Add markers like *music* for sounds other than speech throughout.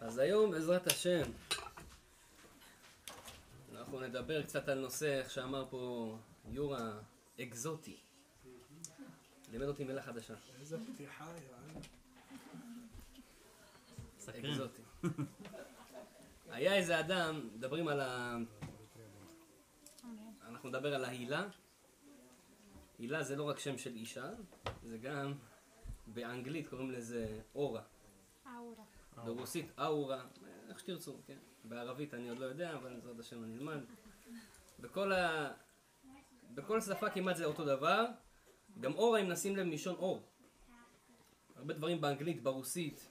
אז היום בעזרת השם אנחנו נדבר קצת על נושא, איך שאמר פה יורה, אקזוטי. לימד אותי מילה חדשה. איזה פתיחה, יאללה. אקזוטי. *laughs* היה איזה אדם, מדברים על ה... אנחנו נדבר על ההילה. הילה זה לא רק שם של אישה, זה גם באנגלית קוראים לזה אורה. אאורה. ברוסית אאורה, איך שתרצו, כן. בערבית אני עוד לא יודע, אבל בעזרת השם אני אלמד. בכל ה... בכל שפה כמעט זה אותו דבר. גם אורה, אם נשים לב, מלשון אור. הרבה דברים באנגלית, ברוסית,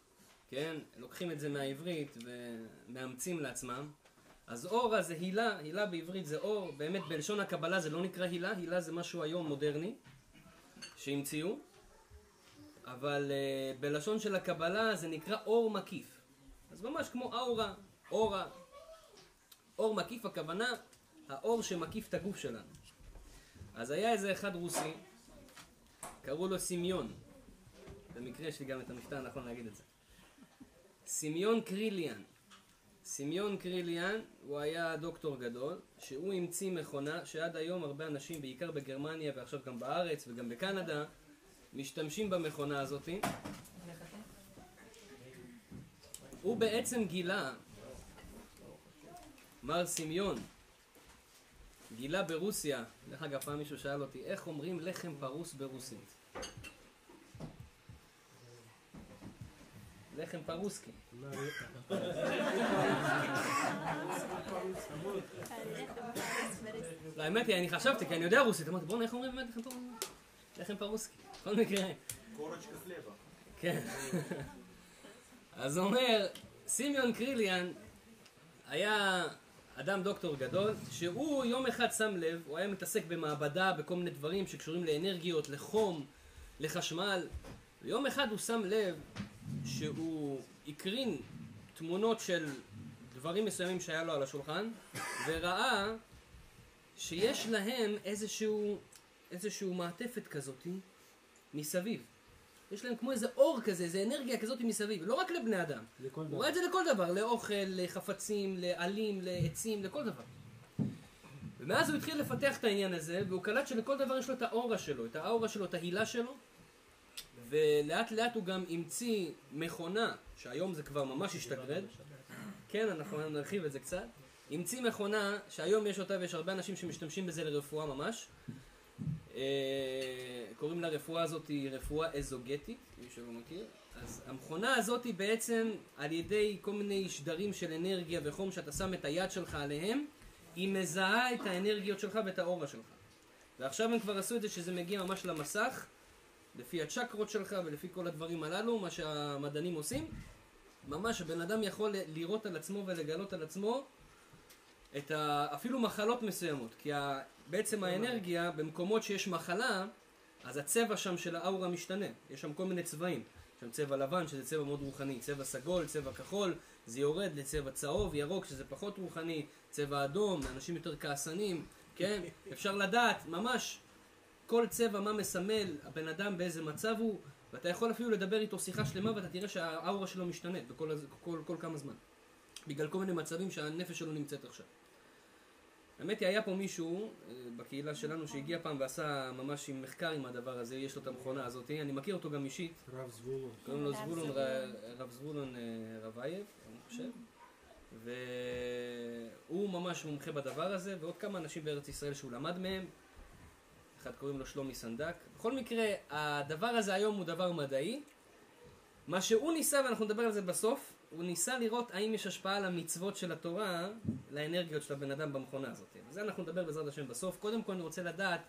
כן? לוקחים את זה מהעברית ומאמצים לעצמם. אז אורה זה הילה, הילה בעברית זה אור, באמת בלשון הקבלה זה לא נקרא הילה, הילה זה משהו היום מודרני שהמציאו, אבל uh, בלשון של הקבלה זה נקרא אור מקיף. אז ממש כמו אורה, אורה. אור מקיף הכוונה, האור שמקיף את הגוף שלנו. אז היה איזה אחד רוסי, קראו לו סמיון. במקרה יש לי גם את המכתב הנכון להגיד את זה. סמיון קריליאן. סמיון קריליאן הוא היה דוקטור גדול, שהוא המציא מכונה שעד היום הרבה אנשים, בעיקר בגרמניה ועכשיו גם בארץ וגם בקנדה, משתמשים במכונה הזאת. הוא בעצם גילה, מר סמיון, גילה ברוסיה, דרך אגב פעם מישהו שאל אותי, איך אומרים לחם פרוס ברוסית? לחם פרוסקי. *laughs* לא, האמת היא, אני חשבתי, כי אני יודע רוסית, אמרתי, בוא'נה, איך אומרים באמת לחם פרוסקי? לחם פרוסקי, בכל מקרה. קורצ'קה חלבה. כן. אז הוא אומר, סימיון קריליאן היה אדם דוקטור גדול, שהוא יום אחד שם לב, הוא היה מתעסק במעבדה, בכל מיני דברים שקשורים לאנרגיות, לחום, לחשמל. ויום אחד הוא שם לב שהוא הקרין תמונות של דברים מסוימים שהיה לו על השולחן, וראה שיש להם איזשהו איזשהו מעטפת כזאתי מסביב. יש להם כמו איזה אור כזה, איזה אנרגיה כזאת מסביב, לא רק לבני אדם. לכל הוא דבר. רואה את זה לכל דבר, לאוכל, לחפצים, לעלים, לעצים, לכל דבר. ומאז הוא התחיל לפתח את העניין הזה, והוא קלט שלכל דבר יש לו את האורה שלו, את האורה שלו, את ההילה שלו, ולאט לאט הוא גם המציא מכונה, שהיום זה כבר ממש השתגרד, כן, אנחנו נרחיב את זה קצת, המציא מכונה שהיום יש אותה ויש הרבה אנשים שמשתמשים בזה לרפואה ממש. אה, קוראים לרפואה הזאת רפואה אזוגטית, מי שלא מכיר. אז המכונה הזאת היא בעצם על ידי כל מיני שדרים של אנרגיה וחום שאתה שם את היד שלך עליהם, היא מזהה את האנרגיות שלך ואת האורה שלך. ועכשיו הם כבר עשו את זה שזה מגיע ממש למסך, לפי הצ'קרות שלך ולפי כל הדברים הללו, מה שהמדענים עושים. ממש הבן אדם יכול לראות על עצמו ולגלות על עצמו את ה... אפילו מחלות מסוימות, כי. בעצם האנרגיה, במקומות שיש מחלה, אז הצבע שם של האורה משתנה, יש שם כל מיני צבעים. יש שם צבע לבן, שזה צבע מאוד רוחני, צבע סגול, צבע כחול, זה יורד לצבע צהוב, ירוק, שזה פחות רוחני, צבע אדום, אנשים יותר כעסנים, כן? *laughs* אפשר לדעת, ממש, כל צבע מה מסמל הבן אדם באיזה מצב הוא, ואתה יכול אפילו לדבר איתו שיחה שלמה ואתה תראה שהאורה שלו משתנה בכל הז- כל, כל כמה זמן. בגלל כל מיני מצבים שהנפש שלו נמצאת עכשיו. האמת היא, היה פה מישהו אה, בקהילה שלנו שהגיע פעם ועשה ממש עם מחקר עם הדבר הזה, יש לו את המכונה הזאת, אני מכיר אותו גם אישית, רב זבולון. קוראים לו זבולון, רב זבולון אה, רבייב, אני חושב, והוא ממש מומחה בדבר הזה, ועוד כמה אנשים בארץ ישראל שהוא למד מהם, אחד קוראים לו שלומי סנדק. בכל מקרה, הדבר הזה היום הוא דבר מדעי. מה שהוא ניסה, ואנחנו נדבר על זה בסוף, הוא ניסה לראות האם יש השפעה על המצוות של התורה לאנרגיות של הבן אדם במכונה הזאת. וזה אנחנו נדבר בעזרת השם בסוף. קודם כל אני רוצה לדעת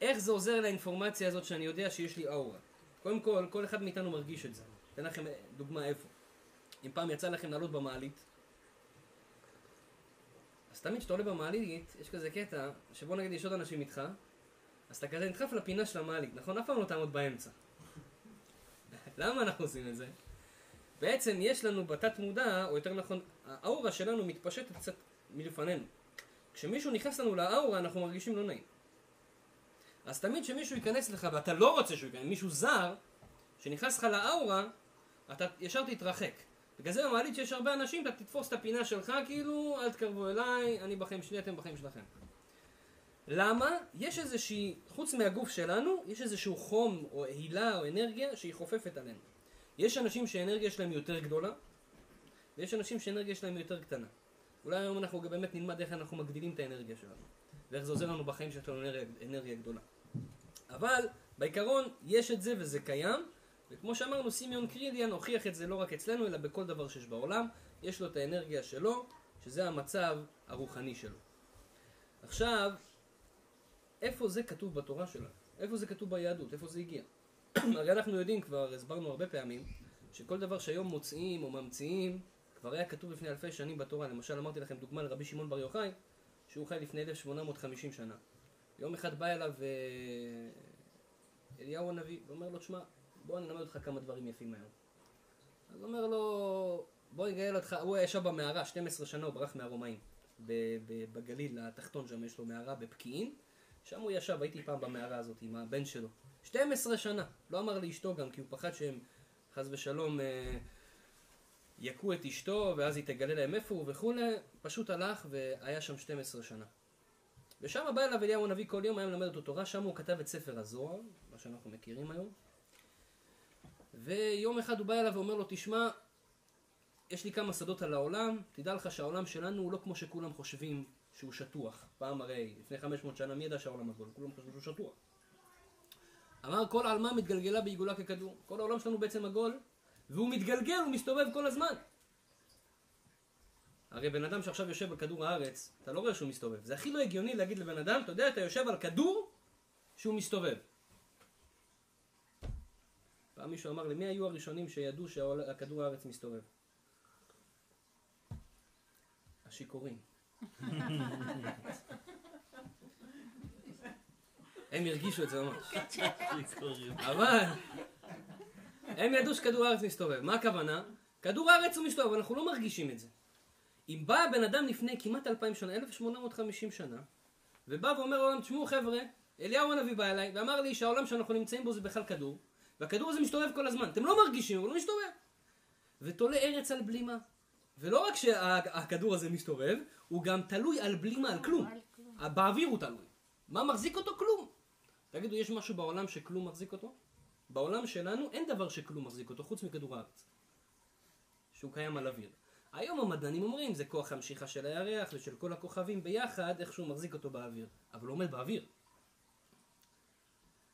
איך זה עוזר לאינפורמציה הזאת שאני יודע שיש לי אאורה. קודם כל, כל אחד מאיתנו מרגיש את זה. אתן לכם דוגמה איפה. אם פעם יצא לכם לעלות במעלית, אז תמיד כשאתה עולה במעלית, יש כזה קטע, שבוא נגיד יש עוד אנשים איתך, אז אתה כזה נדחף לפינה של המעלית, נכון? אף פעם לא תעמוד באמצע. *laughs* למה אנחנו עושים את זה? בעצם יש לנו בתת מודע, או יותר נכון, האורה שלנו מתפשטת קצת מלפנינו. כשמישהו נכנס לנו לאורה, אנחנו מרגישים לא נעים. אז תמיד כשמישהו ייכנס לך, ואתה לא רוצה שהוא ייכנס, מישהו זר, שנכנס לך לאורה, אתה ישר תתרחק. בגלל זה במעלית שיש הרבה אנשים, אתה תתפוס את הפינה שלך, כאילו, אל תקרבו אליי, אני בחיים שלי, אתם בחיים שלכם. למה? יש איזושהי, חוץ מהגוף שלנו, יש איזשהו חום או הילה או אנרגיה שהיא חופפת עלינו. יש אנשים שהאנרגיה שלהם יותר גדולה, ויש אנשים שהאנרגיה שלהם יותר קטנה. אולי היום אנחנו באמת נלמד איך אנחנו מגדילים את האנרגיה שלנו, ואיך זה עוזר לנו בחיים שיש לנו אנרגיה, אנרגיה גדולה. אבל בעיקרון יש את זה וזה קיים, וכמו שאמרנו, סימיון קריליאן הוכיח את זה לא רק אצלנו, אלא בכל דבר שיש בעולם. יש לו את האנרגיה שלו, שזה המצב הרוחני שלו. עכשיו, איפה זה כתוב בתורה שלנו? איפה זה כתוב ביהדות? איפה זה הגיע? *coughs* הרי אנחנו יודעים, כבר הסברנו הרבה פעמים, שכל דבר שהיום מוצאים או ממציאים, כבר היה כתוב לפני אלפי שנים בתורה. למשל, אמרתי לכם דוגמה לרבי שמעון בר יוחאי, שהוא חי לפני 1850 שנה. יום אחד בא אליו אה, אליהו הנביא, ואומר לו, תשמע, בוא אני אלמד אותך כמה דברים יפים היום. אז אומר לו, בוא נגייל אותך, הוא ישב במערה, 12 שנה הוא ברח מהרומאים. בגליל התחתון שם יש לו מערה בפקיעין, שם הוא ישב, הייתי פעם במערה הזאת עם הבן שלו. 12 שנה, לא אמר לאשתו גם, כי הוא פחד שהם חס ושלום אה, יכו את אשתו, ואז היא תגלה להם איפה הוא וכולי, פשוט הלך והיה שם 12 שנה. ושם בא אליו אליהו הנביא כל יום, היה מלמד אותו תורה, שם הוא כתב את ספר הזוהר, מה שאנחנו מכירים היום. ויום אחד הוא בא אליו ואומר לו, תשמע, יש לי כמה שדות על העולם, תדע לך שהעולם שלנו הוא לא כמו שכולם חושבים שהוא שטוח. פעם הרי, לפני 500 שנה, מי ידע שהעולם עגול? כולם חשבו שהוא שטוח. אמר, כל עלמה מתגלגלה בעיגולה ככדור. כל העולם שלנו בעצם עגול, והוא מתגלגל, הוא מסתובב כל הזמן. הרי בן אדם שעכשיו יושב על כדור הארץ, אתה לא רואה שהוא מסתובב. זה הכי לא הגיוני להגיד לבן אדם, אתה יודע, אתה יושב על כדור שהוא מסתובב. פעם מישהו אמר לי, מי היו הראשונים שידעו שהכדור הארץ מסתובב? השיכורים. *laughs* הם הרגישו את זה ממש. *laughs* אבל הם ידעו שכדור הארץ מסתובב. מה הכוונה? כדור הארץ הוא מסתובב, אנחנו לא מרגישים את זה. אם בא בן אדם לפני כמעט אלפיים שנה, 1850 שנה, ובא ואומר לעולם, תשמעו חבר'ה, אליהו הנביא בא אליי ואמר לי שהעולם שאנחנו נמצאים בו זה בכלל כדור, והכדור הזה מסתובב כל הזמן. אתם לא מרגישים, אבל הוא מסתובב. ותולה ארץ על בלימה. ולא רק שהכדור הזה מסתובב, הוא גם תלוי על בלימה, על כלום. באוויר הוא תלוי. מה מחזיק אותו? כלום. תגידו, יש משהו בעולם שכלום מחזיק אותו? בעולם שלנו אין דבר שכלום מחזיק אותו, חוץ מכדור הארץ. שהוא קיים על אוויר. היום המדענים אומרים, זה כוח המשיכה של הירח ושל כל הכוכבים ביחד, איכשהו מחזיק אותו באוויר. אבל הוא עומד באוויר.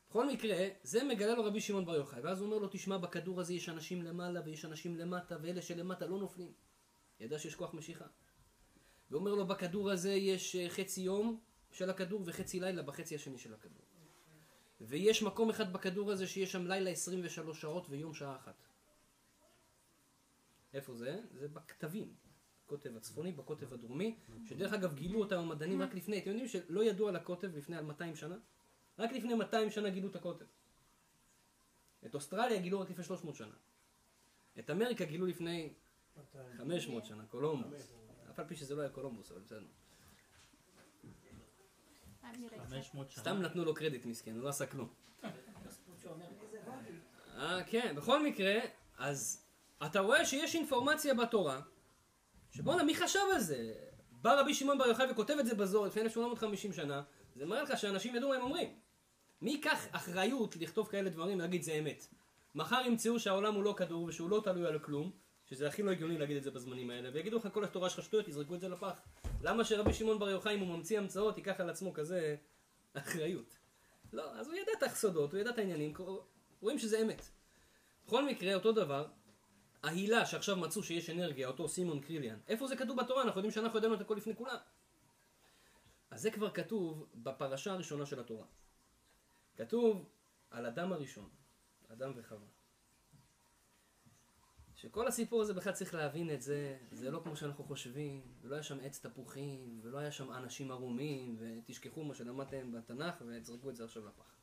בכל מקרה, זה מגלה לו רבי שמעון בר יוחאי, ואז הוא אומר לו, תשמע, בכדור הזה יש אנשים למעלה ויש אנשים למטה, ואלה שלמטה לא נופלים. ידע שיש כוח משיכה. ואומר לו, בכדור הזה יש אה, חצי יום של הכדור וחצי לילה בחצי השני של הכדור. ויש מקום אחד בכדור הזה שיש שם לילה 23 שעות ויום שעה אחת. איפה זה? זה בכתבים. בקוטב הצפוני, בקוטב הדרומי, שדרך אגב גילו אותם המדענים רק לפני, אתם יודעים שלא ידעו על הקוטב לפני 200 שנה? רק לפני 200 שנה גילו את הקוטב. את אוסטרליה גילו רק לפני 300 שנה. את אמריקה גילו לפני 500 שנה, קולומבוס. אף על פי שזה לא היה קולומבוס, אבל בסדר. 500 שנה. סתם נתנו לו קרדיט מסכן, הוא לא עשה כלום. *laughs* אה, כן, בכל מקרה, אז אתה רואה שיש אינפורמציה בתורה, שבואנה, מי חשב על זה? בא רבי שמעון בר יוחאי וכותב את זה בזוהר לפני 1850 שנה, זה מראה לך שאנשים ידעו מה הם אומרים. מי ייקח אחריות לכתוב כאלה דברים ולהגיד זה אמת? מחר ימצאו שהעולם הוא לא כדור ושהוא לא תלוי על כלום, שזה הכי לא הגיוני להגיד את זה בזמנים האלה, ויגידו לך כל התורה שלך שטויות, יזרקו את זה לפח. למה שרבי שמעון בר יוחאי, אם הוא ממציא המצאות, ייקח על עצמו כזה אחריות? לא, אז הוא ידע את הסודות, הוא ידע את העניינים, רואים שזה אמת. בכל מקרה, אותו דבר, ההילה שעכשיו מצאו שיש אנרגיה, אותו סימון קריליאן, איפה זה כתוב בתורה? אנחנו יודעים שאנחנו ידענו את הכל לפני כולם. אז זה כבר כתוב בפרשה הראשונה של התורה. כתוב על אדם הראשון, אדם וחווה. שכל הסיפור הזה בכלל צריך להבין את זה, זה לא כמו שאנחנו חושבים, ולא היה שם עץ תפוחים, ולא היה שם אנשים ערומים, ותשכחו מה שלמדתם בתנ"ך ותזרקו את זה עכשיו לפח.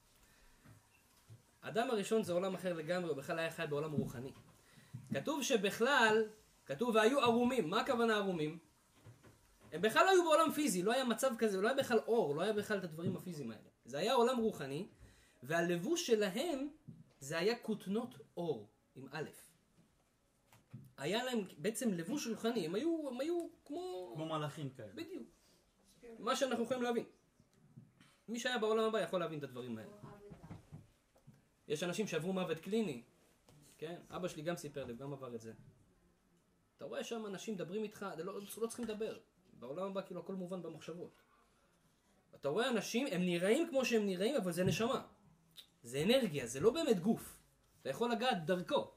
האדם הראשון זה עולם אחר לגמרי, הוא בכלל היה חי בעולם רוחני. כתוב שבכלל, כתוב והיו ערומים, מה הכוונה ערומים? הם בכלל לא היו בעולם פיזי, לא היה מצב כזה, לא היה בכלל אור, לא היה בכלל את הדברים הפיזיים האלה. זה היה עולם רוחני, והלבוש שלהם זה היה כותנות אור, עם א'. היה להם בעצם לבוש רוחני, הם היו, הם היו כמו... כמו מלאכים כאלה. בדיוק. מה שאנחנו יכולים להבין. מי שהיה בעולם הבא יכול להבין את הדברים האלה. יש אנשים שעברו מוות קליני, כן? אבא שלי גם סיפר לי, הוא גם עבר את זה. אתה רואה שם אנשים מדברים איתך, לא, לא צריכים לדבר. בעולם הבא כאילו הכל מובן במחשבות. אתה רואה אנשים, הם נראים כמו שהם נראים, אבל זה נשמה. זה אנרגיה, זה לא באמת גוף. אתה יכול לגעת דרכו.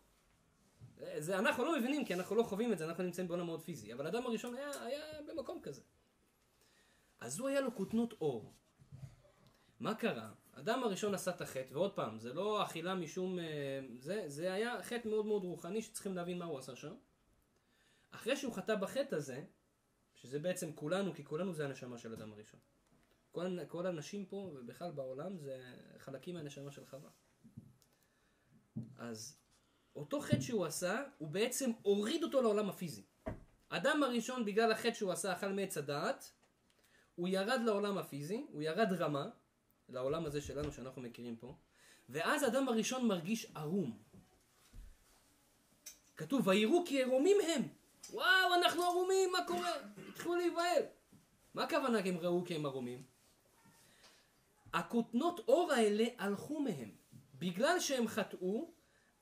זה, אנחנו לא מבינים כי אנחנו לא חווים את זה, אנחנו נמצאים בעולם מאוד פיזי. אבל האדם הראשון היה, היה במקום כזה. אז הוא היה לו כותנות אור. מה קרה? האדם הראשון עשה את החטא, ועוד פעם, זה לא אכילה משום... אה, זה, זה היה חטא מאוד מאוד רוחני שצריכים להבין מה הוא עשה שם. אחרי שהוא חטא בחטא הזה, שזה בעצם כולנו, כי כולנו זה הנשמה של אדם הראשון. כל, כל הנשים פה, ובכלל בעולם, זה חלקים מהנשמה של חווה. אז אותו חטא שהוא עשה, הוא בעצם הוריד אותו לעולם הפיזי. אדם הראשון, בגלל החטא שהוא עשה, אכל מעץ הדעת, הוא ירד לעולם הפיזי, הוא ירד רמה, לעולם הזה שלנו שאנחנו מכירים פה, ואז האדם הראשון מרגיש ערום. כתוב, ויראו כי ערומים הם. וואו, אנחנו ערומים, מה קורה? התחילו להיבהל. מה הכוונה הם ראו כי הם ערומים? הכותנות אור האלה הלכו מהם. בגלל שהם חטאו,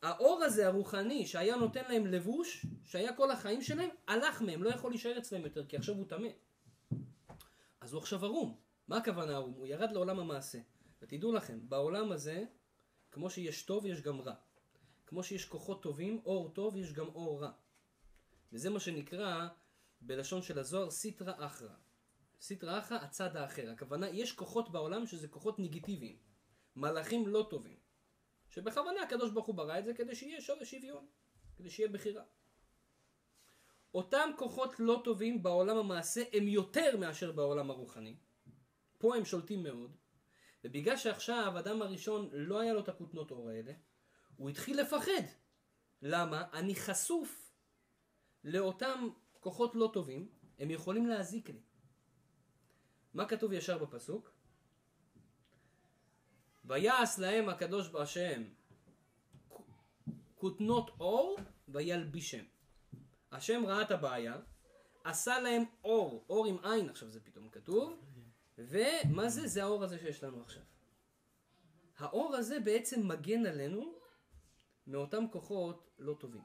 האור הזה הרוחני שהיה נותן להם לבוש, שהיה כל החיים שלהם, הלך מהם, לא יכול להישאר אצלם יותר, כי עכשיו הוא טמא. אז הוא עכשיו ערום. מה הכוונה ערום? הוא ירד לעולם המעשה. ותדעו לכם, בעולם הזה, כמו שיש טוב, יש גם רע. כמו שיש כוחות טובים, אור טוב, יש גם אור רע. וזה מה שנקרא, בלשון של הזוהר, סיטרא אחרא. סיטרא אחרא, הצד האחר. הכוונה, יש כוחות בעולם שזה כוחות נגיטיביים. מלאכים לא טובים. שבכוונה הקדוש ברוך הוא ברא את זה כדי שיהיה שווה שוויון. כדי שיהיה בחירה. אותם כוחות לא טובים בעולם המעשה הם יותר מאשר בעולם הרוחני. פה הם שולטים מאוד. ובגלל שעכשיו האדם הראשון לא היה לו את הכותנות אור האלה, הוא התחיל לפחד. למה? אני חשוף לאותם כוחות לא טובים, הם יכולים להזיק לי. מה כתוב ישר בפסוק? ויעש להם הקדוש בהשם כותנות אור וילבישם. השם ראה את הבעיה, עשה להם אור, אור עם עין עכשיו זה פתאום כתוב, ומה זה? זה האור הזה שיש לנו עכשיו. האור הזה בעצם מגן עלינו מאותם כוחות לא טובים.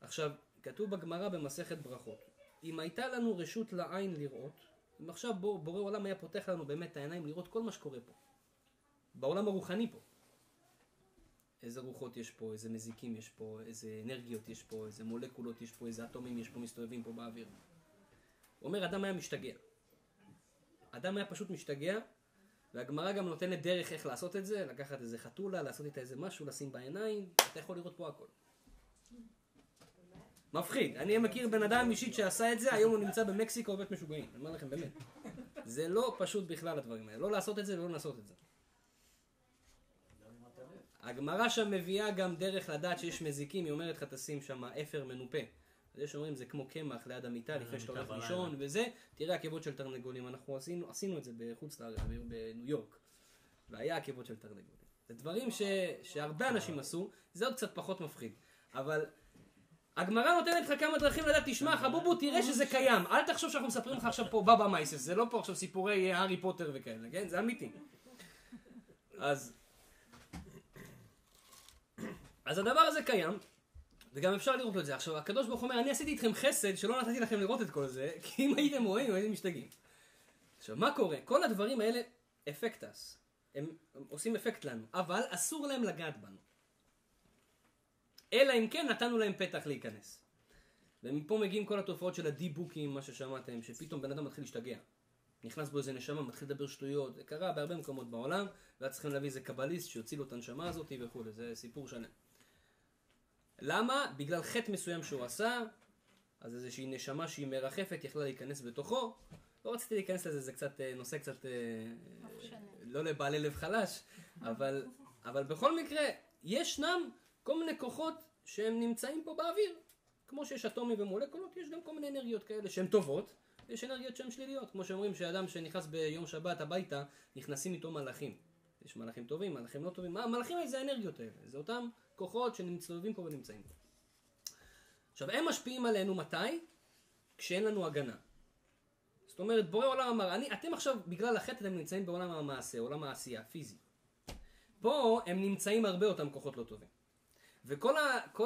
עכשיו, כתוב בגמרא במסכת ברכות, אם הייתה לנו רשות לעין לראות, אם עכשיו בורא עולם היה פותח לנו באמת את העיניים לראות כל מה שקורה פה, בעולם הרוחני פה, איזה רוחות יש פה, איזה מזיקים יש פה, איזה אנרגיות יש פה, איזה מולקולות יש פה, איזה אטומים יש פה מסתובבים פה באוויר. הוא אומר, אדם היה משתגע. אדם היה פשוט משתגע, והגמרא גם נותנת דרך איך לעשות את זה, לקחת איזה חתולה, לעשות איתה איזה משהו, לשים בעיניים, אתה יכול לראות פה הכל. מפחיד. אני מכיר בן אדם אישית שעשה את זה, היום הוא נמצא במקסיקו בבית משוגעים. אני אומר לכם, באמת. זה לא פשוט בכלל הדברים האלה. לא לעשות את זה ולא לעשות את זה. הגמרא שם מביאה גם דרך לדעת שיש מזיקים, היא אומרת לך תשים שם אפר מנופה. אז יש אומרים זה כמו קמח ליד המיטה לפני שאתה הולך לישון וזה, תראה עקבות של תרנגולים, אנחנו עשינו, עשינו את זה בחוץ לארץ, בניו יורק, והיה עקבות של תרנגולים. זה דברים ש, שהרבה אנשים עשו, זה עוד קצת פחות מפחיד, אבל הגמרא נותנת לך כמה דרכים לדעת, תשמע חבובו, תראה שזה קיים, אל תחשוב שאנחנו מספרים לך עכשיו פה בבא מייסס, זה לא פה עכשיו סיפורי הארי פוטר וכאלה, כן? זה אמיתי. אז אז הדבר הזה קיים, וגם אפשר לראות את זה. עכשיו, הקדוש ברוך אומר, אני עשיתי איתכם חסד שלא נתתי לכם לראות את כל זה, *laughs* כי אם הייתם רואים, הייתם משתגעים. עכשיו, מה קורה? כל הדברים האלה, אפקטס. הם, הם עושים אפקט לנו, אבל אסור להם לגעת בנו. אלא אם כן נתנו להם פתח להיכנס. ומפה מגיעים כל התופעות של הדי-בוקים, מה ששמעתם, שפתאום בן אדם מתחיל להשתגע. נכנס בו איזה נשמה, מתחיל לדבר שטויות, זה קרה בהרבה מקומות בעולם, והיה צריכים להביא איזה קבליסט שיוציא לו את הנשמה הזאת וכולי, זה סיפור שלם. למה? בגלל חטא מסוים שהוא עשה, אז איזושהי נשמה שהיא מרחפת יכלה להיכנס בתוכו. לא רציתי להיכנס לזה, זה קצת אה, נושא קצת, אה, לא לבעלי לב חלש, אבל, אבל בכל מקרה, ישנם כל מיני כוחות שהם נמצאים פה באוויר. כמו שיש אטומים ומולקולות, יש גם כל מיני אנרגיות כאלה שהן טובות, ויש אנרגיות שהן שליליות. כמו שאומרים שאדם שנכנס ביום שבת הביתה, נכנסים איתו מלאכים. יש מלאכים טובים, מלאכים לא טובים. מה, המלאכים האלה זה האנרגיות האלה, זה אותם כוחות שמסתובבים פה ונמצאים פה. עכשיו, הם משפיעים עלינו מתי? כשאין לנו הגנה. זאת אומרת, בורא עולם אמר, אני, אתם עכשיו, בגלל החטא, אתם נמצאים בעולם המעשה, עולם העשייה, פיזי. פה הם נמצאים הרבה אותם כוחות לא טובים. וכל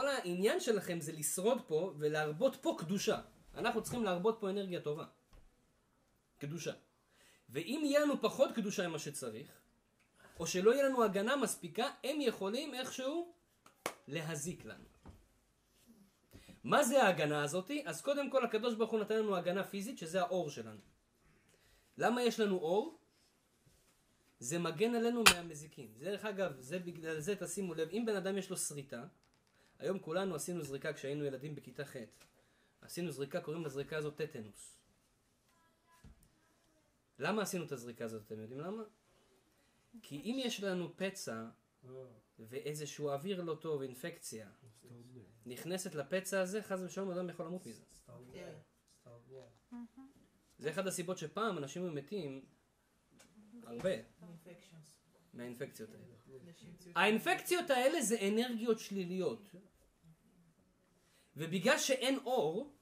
ה, העניין שלכם זה לשרוד פה ולהרבות פה קדושה. אנחנו צריכים להרבות פה אנרגיה טובה. קדושה. ואם יהיה לנו פחות קדושה ממה שצריך, או שלא יהיה לנו הגנה מספיקה, הם יכולים איכשהו להזיק לנו. מה זה ההגנה הזאתי? אז קודם כל הקדוש ברוך הוא נתן לנו הגנה פיזית, שזה האור שלנו. למה יש לנו אור? זה מגן עלינו מהמזיקים. דרך אגב, זה בגלל זה תשימו לב, אם בן אדם יש לו שריטה, היום כולנו עשינו זריקה כשהיינו ילדים בכיתה ח', עשינו זריקה, קוראים לזריקה הזאת טטנוס. למה עשינו את הזריקה הזאת, אתם יודעים למה? כי אם יש לנו פצע ואיזשהו אוויר לא טוב, אינפקציה, נכנסת לפצע הזה, חס ושלום אדם יכול למות מזה. זה אחד הסיבות שפעם אנשים היו מתים הרבה מהאינפקציות האלה. האינפקציות האלה זה אנרגיות שליליות. ובגלל שאין אור,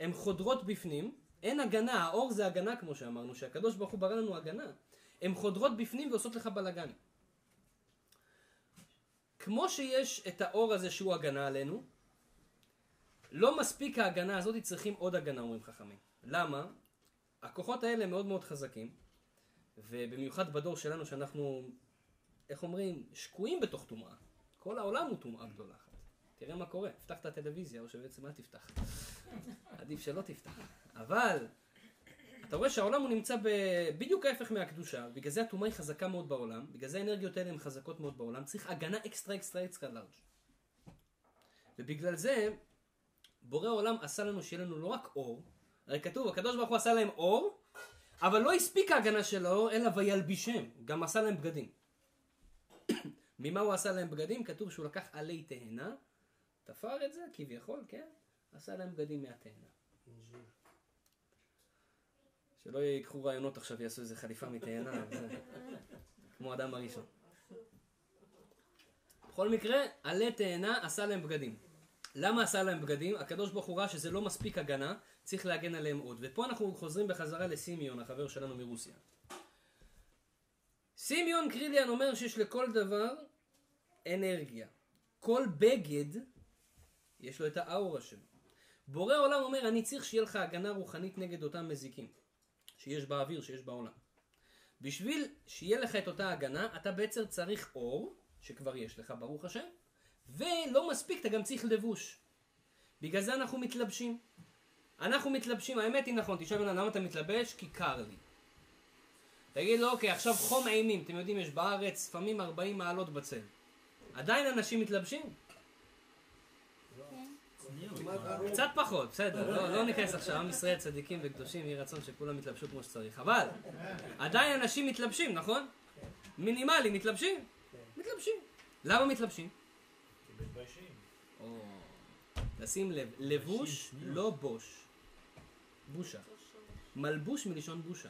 הן חודרות בפנים, אין הגנה, האור זה הגנה כמו שאמרנו, שהקדוש ברוך הוא ברא לנו הגנה. הן חודרות בפנים ועושות לך בלאגן. כמו שיש את האור הזה שהוא הגנה עלינו, לא מספיק ההגנה הזאת, צריכים עוד הגנה, אומרים חכמים. למה? הכוחות האלה מאוד מאוד חזקים, ובמיוחד בדור שלנו שאנחנו, איך אומרים, שקועים בתוך טומאה. כל העולם הוא טומאה גדולה אחת. תראה מה קורה, פתח את הטלוויזיה, או שבעצם אל תפתח. *laughs* עדיף שלא תפתח. אבל, אתה רואה שהעולם הוא נמצא ב... בדיוק ההפך מהקדושה, בגלל זה הטומאה היא חזקה מאוד בעולם, בגלל זה האנרגיות האלה הן חזקות מאוד בעולם, צריך הגנה אקסטרה אקסטרה אקסטרה לארג'. ובגלל זה, בורא עולם עשה לנו שיהיה לנו לא רק אור, הרי כתוב, הקדוש ברוך הוא עשה להם אור, אבל לא הספיק ההגנה של האור, אלא וילבישם, גם עשה להם בגדים. *coughs* ממה הוא עשה להם בגדים? כתוב שהוא לקח עלי תאנה, תפר את זה, כביכול, כן? עשה להם בגדים מהתאנה. שלא ייקחו רעיונות עכשיו, יעשו איזה חליפה מתאנה, כמו אדם הראשון. בכל מקרה, עלי תאנה עשה להם בגדים. למה עשה להם בגדים? הקדוש ברוך הוא ראה שזה לא מספיק הגנה, צריך להגן עליהם עוד. ופה אנחנו חוזרים בחזרה לסימיון, החבר שלנו מרוסיה. סימיון קריליאן אומר שיש לכל דבר אנרגיה. כל בגד, יש לו את האורה שלו. בורא עולם אומר, אני צריך שיהיה לך הגנה רוחנית נגד אותם מזיקים. שיש באוויר, שיש בעולם. בשביל שיהיה לך את אותה הגנה, אתה בעצם צריך אור, שכבר יש לך, ברוך השם, ולא מספיק, אתה גם צריך לבוש. בגלל זה אנחנו מתלבשים. אנחנו מתלבשים, האמת היא נכון, תשאל ממנו למה אתה מתלבש? כי קר לי. תגיד לו, אוקיי, עכשיו חום אימים, אתם יודעים, יש בארץ לפעמים 40 מעלות בצל. עדיין אנשים מתלבשים? קצת פחות, בסדר, לא, לא ניכנס עכשיו, עם ישראל צדיקים וקדושים, יהי רצון שכולם יתלבשו כמו שצריך, אבל עדיין אנשים מתלבשים, נכון? מינימלי, מתלבשים? מתלבשים. למה מתלבשים? או, תשים לב, לבוש לא בוש. בושה. מלבוש מלשון בושה.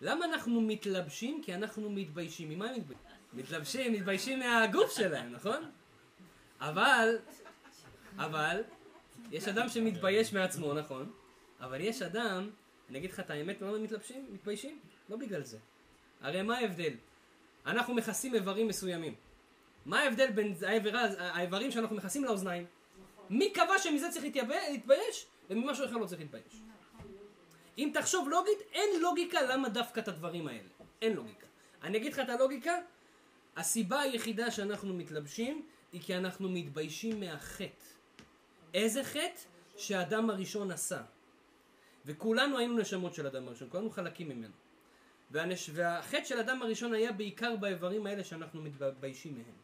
למה אנחנו מתלבשים? כי אנחנו מתביישים. ממה מתביישים? מתלבשים, מתביישים מהגוף שלהם, נכון? אבל, אבל, יש אדם שמתבייש מעצמו, נכון? אבל יש אדם, אני אגיד לך את האמת, למה מתלבשים? מתביישים? לא בגלל זה. הרי מה ההבדל? אנחנו מכסים איברים מסוימים. מה ההבדל בין האיבר, האיברים שאנחנו מכסים לאוזניים? מי קבע שמזה צריך להתבייש וממשהו אחר לא צריך להתבייש? אם תחשוב לוגית, אין לוגיקה למה דווקא את הדברים האלה. אין לוגיקה. אני אגיד לך את הלוגיקה, הסיבה היחידה שאנחנו מתלבשים היא כי אנחנו מתביישים מהחטא. איזה חטא? שהאדם הראשון עשה. וכולנו היינו נשמות של אדם הראשון, כולנו חלקים ממנו. והנש... והחטא של אדם הראשון היה בעיקר באיברים האלה שאנחנו מתביישים מהם.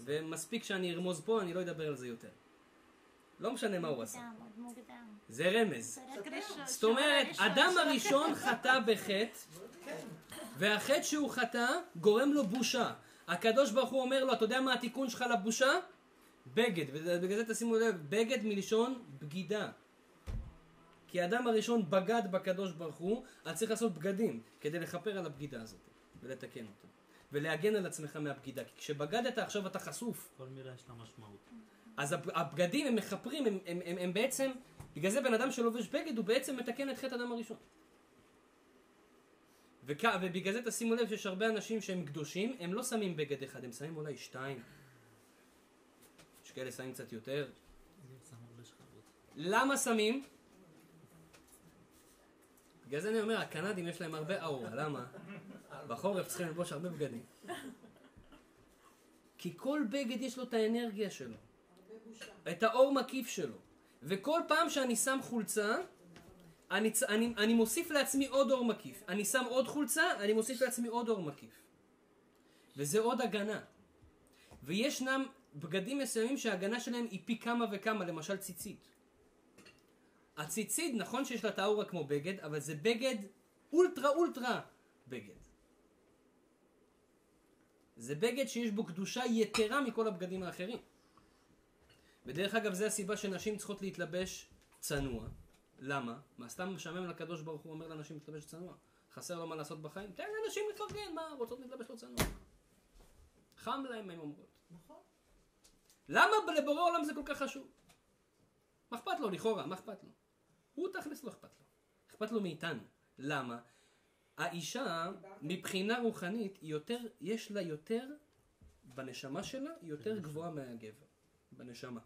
ומספיק שאני ארמוז פה, אני לא אדבר על זה יותר. לא משנה מה הוא עשה. זה רמז. זאת אומרת, אדם הראשון חטא בחטא, והחטא שהוא חטא גורם לו בושה. הקדוש ברוך הוא אומר לו, אתה יודע מה התיקון שלך לבושה? בגד, ובגלל זה תשימו לב, בגד מלשון בגידה. כי האדם הראשון בגד בקדוש ברוך הוא, אז צריך לעשות בגדים כדי לכפר על הבגידה הזאת ולתקן אותה. ולהגן על עצמך מהבגידה. כי כשבגדת עכשיו אתה חשוף. כל מילה יש לה משמעות. אז הב- הבגדים הם מכפרים, הם, הם, הם, הם בעצם, בגלל זה בן אדם שלובש בגד הוא בעצם מתקן את חטא אדם הראשון. וכ... ובגלל זה תשימו לב שיש הרבה אנשים שהם קדושים, הם לא שמים בגד אחד, הם שמים אולי שתיים. כאלה שמים קצת יותר. למה שמים? בגלל זה אני אומר, הקנדים יש להם הרבה אורה, למה? בחורף צריכים ללבוש הרבה בגדים. כי כל בגד יש לו את האנרגיה שלו. את האור מקיף שלו. וכל פעם שאני שם חולצה, אני, אני, אני מוסיף לעצמי עוד אור מקיף. אני שם עוד חולצה, אני מוסיף לעצמי עוד אור מקיף. וזה עוד הגנה. וישנם בגדים מסוימים שההגנה שלהם היא פי כמה וכמה, למשל ציצית. הציצית, נכון שיש לה את כמו בגד, אבל זה בגד אולטרה אולטרה בגד. זה בגד שיש בו קדושה יתרה מכל הבגדים האחרים. ודרך אגב, זה הסיבה שנשים צריכות להתלבש צנוע. למה? מה, סתם משעמם לקדוש ברוך הוא אומר לאנשים להתלבש צנוע. חסר לו מה לעשות בחיים? תן לאנשים לפרגן, מה, רוצות להתלבש לא צנוע. חם להם, הן אומרות. למה לבורא עולם זה כל כך חשוב? מה אכפת לו לכאורה? מה אכפת לו? הוא תכלס לא אכפת לו. אכפת לו מאיתנו. למה? האישה, מבחינה רוחנית, יותר, יש לה יותר, בנשמה שלה, היא יותר גבוהה מהגבר. בנשמה.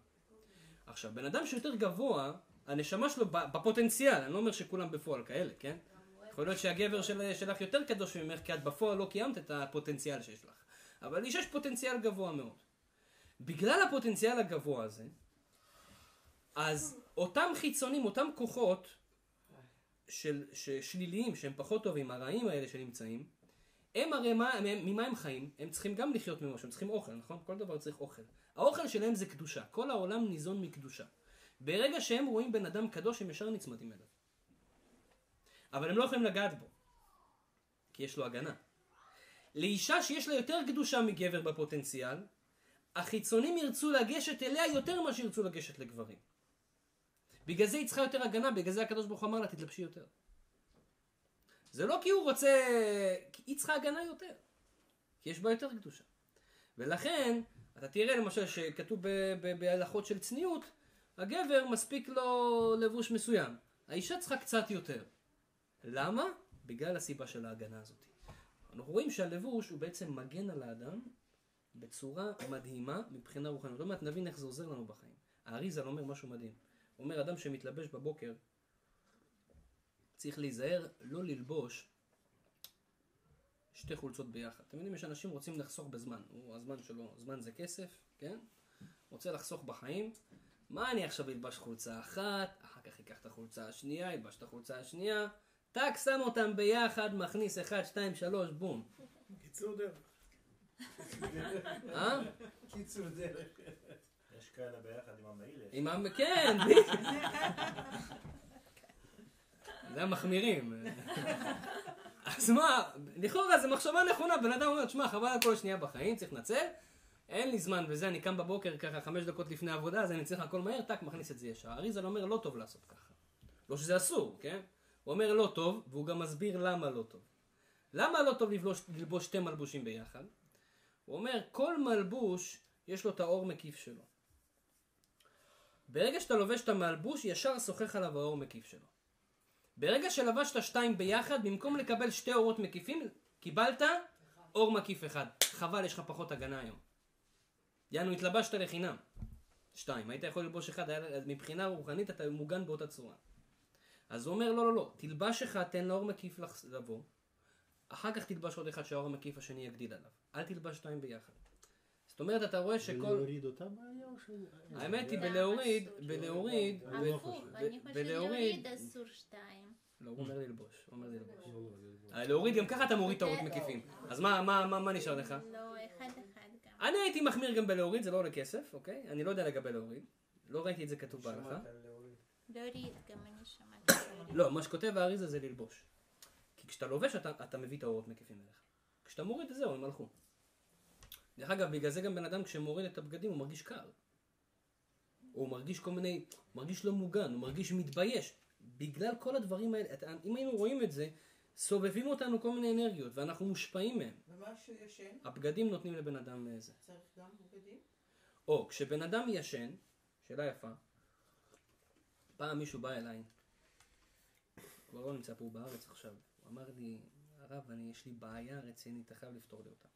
עכשיו, בן אדם שיותר גבוה, הנשמה שלו בפוטנציאל, אני לא אומר שכולם בפועל כאלה, כן? יכול להיות שהגבר של, שלך יותר קדוש ממך, כי את בפועל לא קיימת את הפוטנציאל שיש לך. אבל איש יש פוטנציאל גבוה מאוד. בגלל הפוטנציאל הגבוה הזה, אז אותם חיצונים, אותם כוחות של, שליליים, שהם פחות טובים, הרעים האלה שנמצאים, הם הרי מה, הם, ממה הם חיים? הם צריכים גם לחיות ממשהו, הם צריכים אוכל, נכון? כל דבר צריך אוכל. האוכל שלהם זה קדושה. כל העולם ניזון מקדושה. ברגע שהם רואים בן אדם קדוש, הם ישר נצמדים אליו. אבל הם לא יכולים לגעת בו, כי יש לו הגנה. לאישה שיש לה יותר קדושה מגבר בפוטנציאל, החיצונים ירצו לגשת אליה יותר ממה שירצו לגשת לגברים. בגלל זה היא צריכה יותר הגנה, בגלל זה הקדוש ברוך הוא אמר לה, תתלבשי יותר. זה לא כי הוא רוצה... כי היא צריכה הגנה יותר. כי יש בה יותר קדושה. ולכן, אתה תראה למשל שכתוב בהלכות של צניעות, הגבר מספיק לו לבוש מסוים. האישה צריכה קצת יותר. למה? בגלל הסיבה של ההגנה הזאת. אנחנו רואים שהלבוש הוא בעצם מגן על האדם בצורה מדהימה מבחינה רוחנית. עוד מעט נבין איך זה עוזר לנו בחיים. האריזל אומר משהו מדהים. הוא אומר, אדם שמתלבש בבוקר, צריך להיזהר לא ללבוש שתי חולצות ביחד. אתם יודעים, יש אנשים רוצים לחסוך בזמן. הוא, הזמן שלו, זמן זה כסף, כן? רוצה לחסוך בחיים. מה אני עכשיו אלבש חולצה אחת, אחר כך אקח את החולצה השנייה, אלבש את החולצה השנייה, טאק, שם אותם ביחד, מכניס אחד, שתיים, שלוש, בום. קיצור דרך. אה? קיצור דרך. יש כאלה ביחד עם המעיל. עם ה... כן, זה המחמירים. אז מה, לכאורה זו מחשבה נכונה, בן אדם אומר, תשמע, חבל על כל שנייה בחיים, צריך לנצל, אין לי זמן וזה, אני קם בבוקר ככה חמש דקות לפני העבודה, אז אני צריך הכל מהר, טאק, מכניס את זה ישר. אריזל אומר, לא טוב לעשות ככה. לא שזה אסור, כן? הוא אומר לא טוב, והוא גם מסביר למה לא טוב. למה לא טוב ללבוש שתי מלבושים ביחד? הוא אומר, כל מלבוש, יש לו את האור מקיף שלו. ברגע שאתה לובש את המלבוש, ישר שוחח עליו האור מקיף שלו. ברגע שלבשת שתיים ביחד, במקום לקבל שתי אורות מקיפים, קיבלת אור מקיף אחד. חבל, יש לך פחות הגנה היום. יענו, התלבשת לחינם. שתיים. היית יכול ללבוש אחד, היה, מבחינה רוחנית אתה מוגן באותה צורה. אז הוא אומר, לא, לא, לא, תלבש אחד, תן לאור מקיף לבוא. אחר כך תלבש עוד אחד שהאור המקיף השני יגדיל עליו. אל תלבש שתיים ביחד. זאת אומרת, אתה רואה שכל... ולהוריד אותה בעיה או ש... האמת היא בלהוריד. בלהוריד, לא הפוך, חושב. אני חושבת ולהוריד- להוריד אסור שתיים. לא, הוא אומר ללבוש, הוא אומר ללבוש. לא, לא. אה, להוריד, גם ככה אתה מוריד את האורות מקיפים. אז מה, מה, מה, מה נשאר לך? לא, אחד אחד גם. אני הייתי מחמיר גם בלהוריד, זה לא עולה כסף, אוקיי? אני לא יודע לגבי להוריד. לא ראיתי את זה כתוב בהלכה. שמעת על להוריד. להוריד, גם אני שמעתי. לא, מה שכותב האריזה זה ללבוש. כי כשאתה לובש אתה, אתה מביא את האורות מקיפים אליך. כשאתה מוריד, זהו, הם הלכו. דרך אגב, בגלל זה גם בן אדם כשמוריד את הבגדים הוא מרגיש קר. הוא מרגיש כל מיני, הוא מרגיש לא מוגן, הוא מרגיש מתבייש. בגלל כל הדברים האלה, אתה- אם היינו רואים את זה, סובבים אותנו כל מיני אנרגיות, ואנחנו מושפעים מהם. ומה שישן, הבגדים נותנים לבן אדם אה, זה. צריך גם בגדים? או כשבן אדם ישן, שאלה יפה, פעם מישהו בא אליי, כבר לא נמצא פה בארץ עכשיו, הוא אמר לי, הרב, אני, יש לי בעיה רצינית, אתה חייב לפתור לי אותה.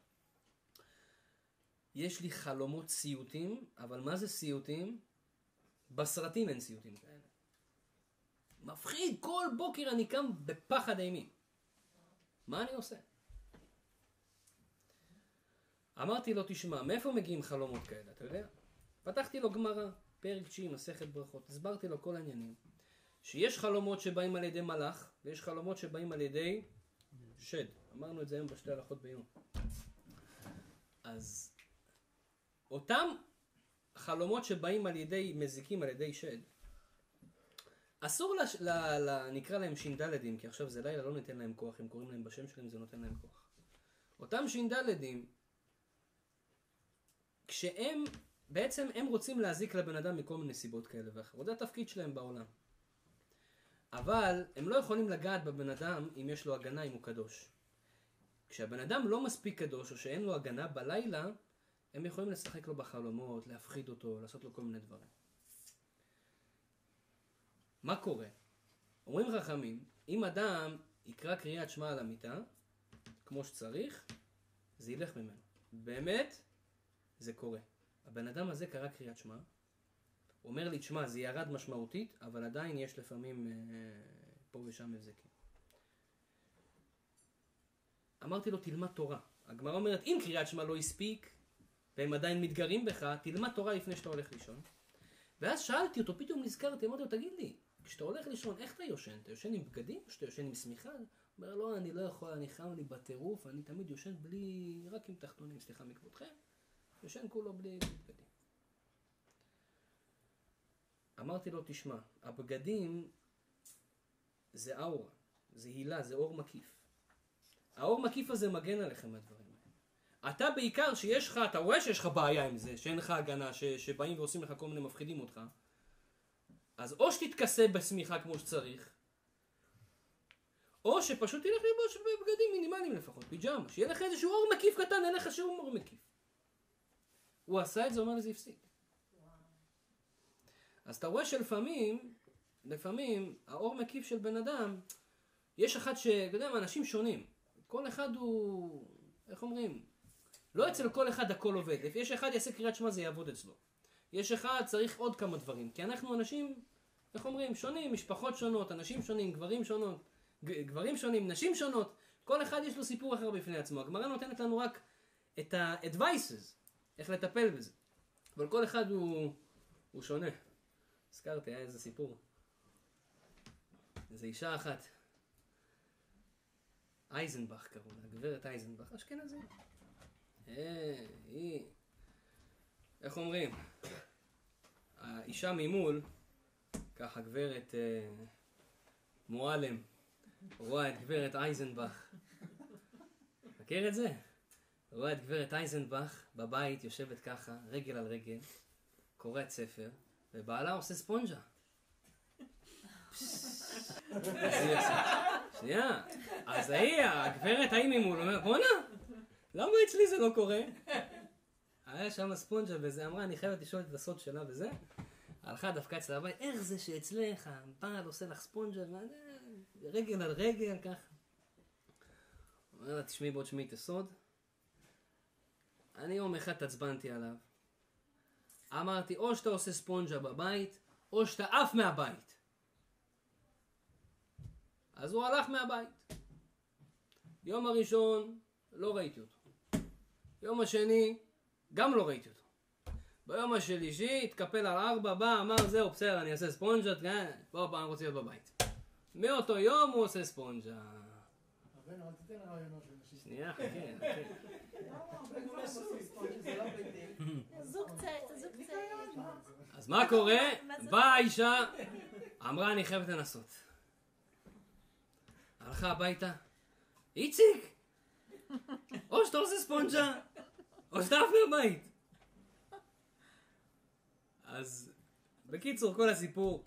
יש לי חלומות סיוטים, אבל מה זה סיוטים? בסרטים אין סיוטים כאלה. מפחיד, כל בוקר אני קם בפחד אימים. מה אני עושה? אמרתי לו, תשמע, מאיפה מגיעים חלומות כאלה, אתה יודע? פתחתי לו גמרא, פרק 9, מסכת ברכות, הסברתי לו כל העניינים. שיש חלומות שבאים על ידי מלאך, ויש חלומות שבאים על ידי שד. אמרנו את זה היום בשתי הלכות ביום. אז אותם חלומות שבאים על ידי מזיקים, על ידי שד, אסור, לש, ל, ל, נקרא להם ש"דלדים, כי עכשיו זה לילה, לא ניתן להם כוח, אם קוראים להם בשם שלהם זה נותן להם כוח. אותם ש"דלדים, כשהם, בעצם הם רוצים להזיק לבן אדם מכל מיני סיבות כאלה ואחרות, זה התפקיד שלהם בעולם. אבל הם לא יכולים לגעת בבן אדם אם יש לו הגנה, אם הוא קדוש. כשהבן אדם לא מספיק קדוש, או שאין לו הגנה בלילה, הם יכולים לשחק לו בחלומות, להפחיד אותו, לעשות לו כל מיני דברים. מה קורה? אומרים חכמים, אם אדם יקרא קריאת שמע על המיטה, כמו שצריך, זה ילך ממנו. באמת, זה קורה. הבן אדם הזה קרא קריאת שמע, אומר לי, תשמע, זה ירד משמעותית, אבל עדיין יש לפעמים אה, פה ושם הבזקים. אמרתי לו, תלמד תורה. הגמרא אומרת, אם קריאת שמע לא הספיק, והם עדיין מתגרים בך, תלמד תורה לפני שאתה הולך לישון. ואז שאלתי אותו, פתאום נזכרתי, אמרתי לו, תגיד לי, כשאתה הולך לישון, איך אתה יושן? אתה יושן עם בגדים או שאתה יושן עם שמיכה? הוא אומר, לא, אני לא יכול, אני חם לי בטירוף, אני תמיד יושן בלי, רק עם תחתונים, סליחה מכבודכם, יושן כולו בלי בגדים. אמרתי לו, תשמע, הבגדים זה אאורה, זה הילה, זה אור מקיף. האור מקיף הזה מגן עליכם מהדברים. אתה בעיקר שיש לך, אתה רואה שיש לך בעיה עם זה, שאין לך הגנה, ש, שבאים ועושים לך כל מיני מפחידים אותך, אז או שתתכסה בשמיכה כמו שצריך, או שפשוט תלך ללבוש בבגדים מינימליים לפחות, פיג'מה, שיהיה לך איזשהו אור מקיף קטן, אין לך שום אור מקיף. הוא עשה את זה, אומר לזה הפסיק. אז אתה רואה שלפעמים, לפעמים, האור מקיף של בן אדם, יש אחד ש... אתה יודע מה, אנשים שונים. כל אחד הוא, איך אומרים? לא אצל כל אחד הכל עובד. יש אחד יעשה קריאת שמע זה יעבוד אצלו. יש אחד צריך עוד כמה דברים. כי אנחנו אנשים, איך אומרים? שונים, משפחות שונות, אנשים שונים, גברים שונות, גברים שונים, נשים שונות. כל אחד יש לו סיפור אחר בפני עצמו. הגמרא נותנת לנו רק את ה-advices, איך לטפל בזה. אבל כל אחד הוא, הוא שונה. הזכרתי, היה איזה סיפור. איזה אישה אחת, אייזנבך קראו לה, גברת אייזנבך, אשכנזי. אה, איך אומרים? האישה ממול, ככה גברת אה, מועלם, רואה את גברת אייזנבך. מכיר את זה? רואה את גברת אייזנבך בבית יושבת ככה, רגל על רגל, קוראת ספר, ובעלה עושה ספונג'ה. שנייה, אז ההיא, הגברת ההיא ממול, אומרת, בואנה, למה אצלי זה לא קורה? היה שם ספונג'ה וזה, אמרה, אני חייבת לשאול את הסוד שלה וזה. הלכה דווקא אצלה הבית, איך זה שאצלך הבעל עושה לך ספונג'ה, רגל על רגל, ככה. אומר לה, תשמעי בוא תשמעי את הסוד. אני יום אחד התעצבנתי עליו. אמרתי, או שאתה עושה ספונג'ה בבית, או שאתה עף מהבית. אז הוא הלך מהבית. יום הראשון לא ראיתי אותו. יום השני גם לא ראיתי אותו. ביום השלישי התקפל על ארבע, בא, אמר זהו בסדר אני אעשה ספונג'ה, כן, בוא פעם רוצה להיות בבית. מאותו יום הוא עושה ספונג'ה. שנייה, חכה, חכה. צעיר. אז מה קורה? באה האישה, אמרה אני חייבת לנסות. הלכה הביתה, איציק! או שאתה עושה ספונג'ה, או שאתה עף מהבית. אז בקיצור, כל הסיפור.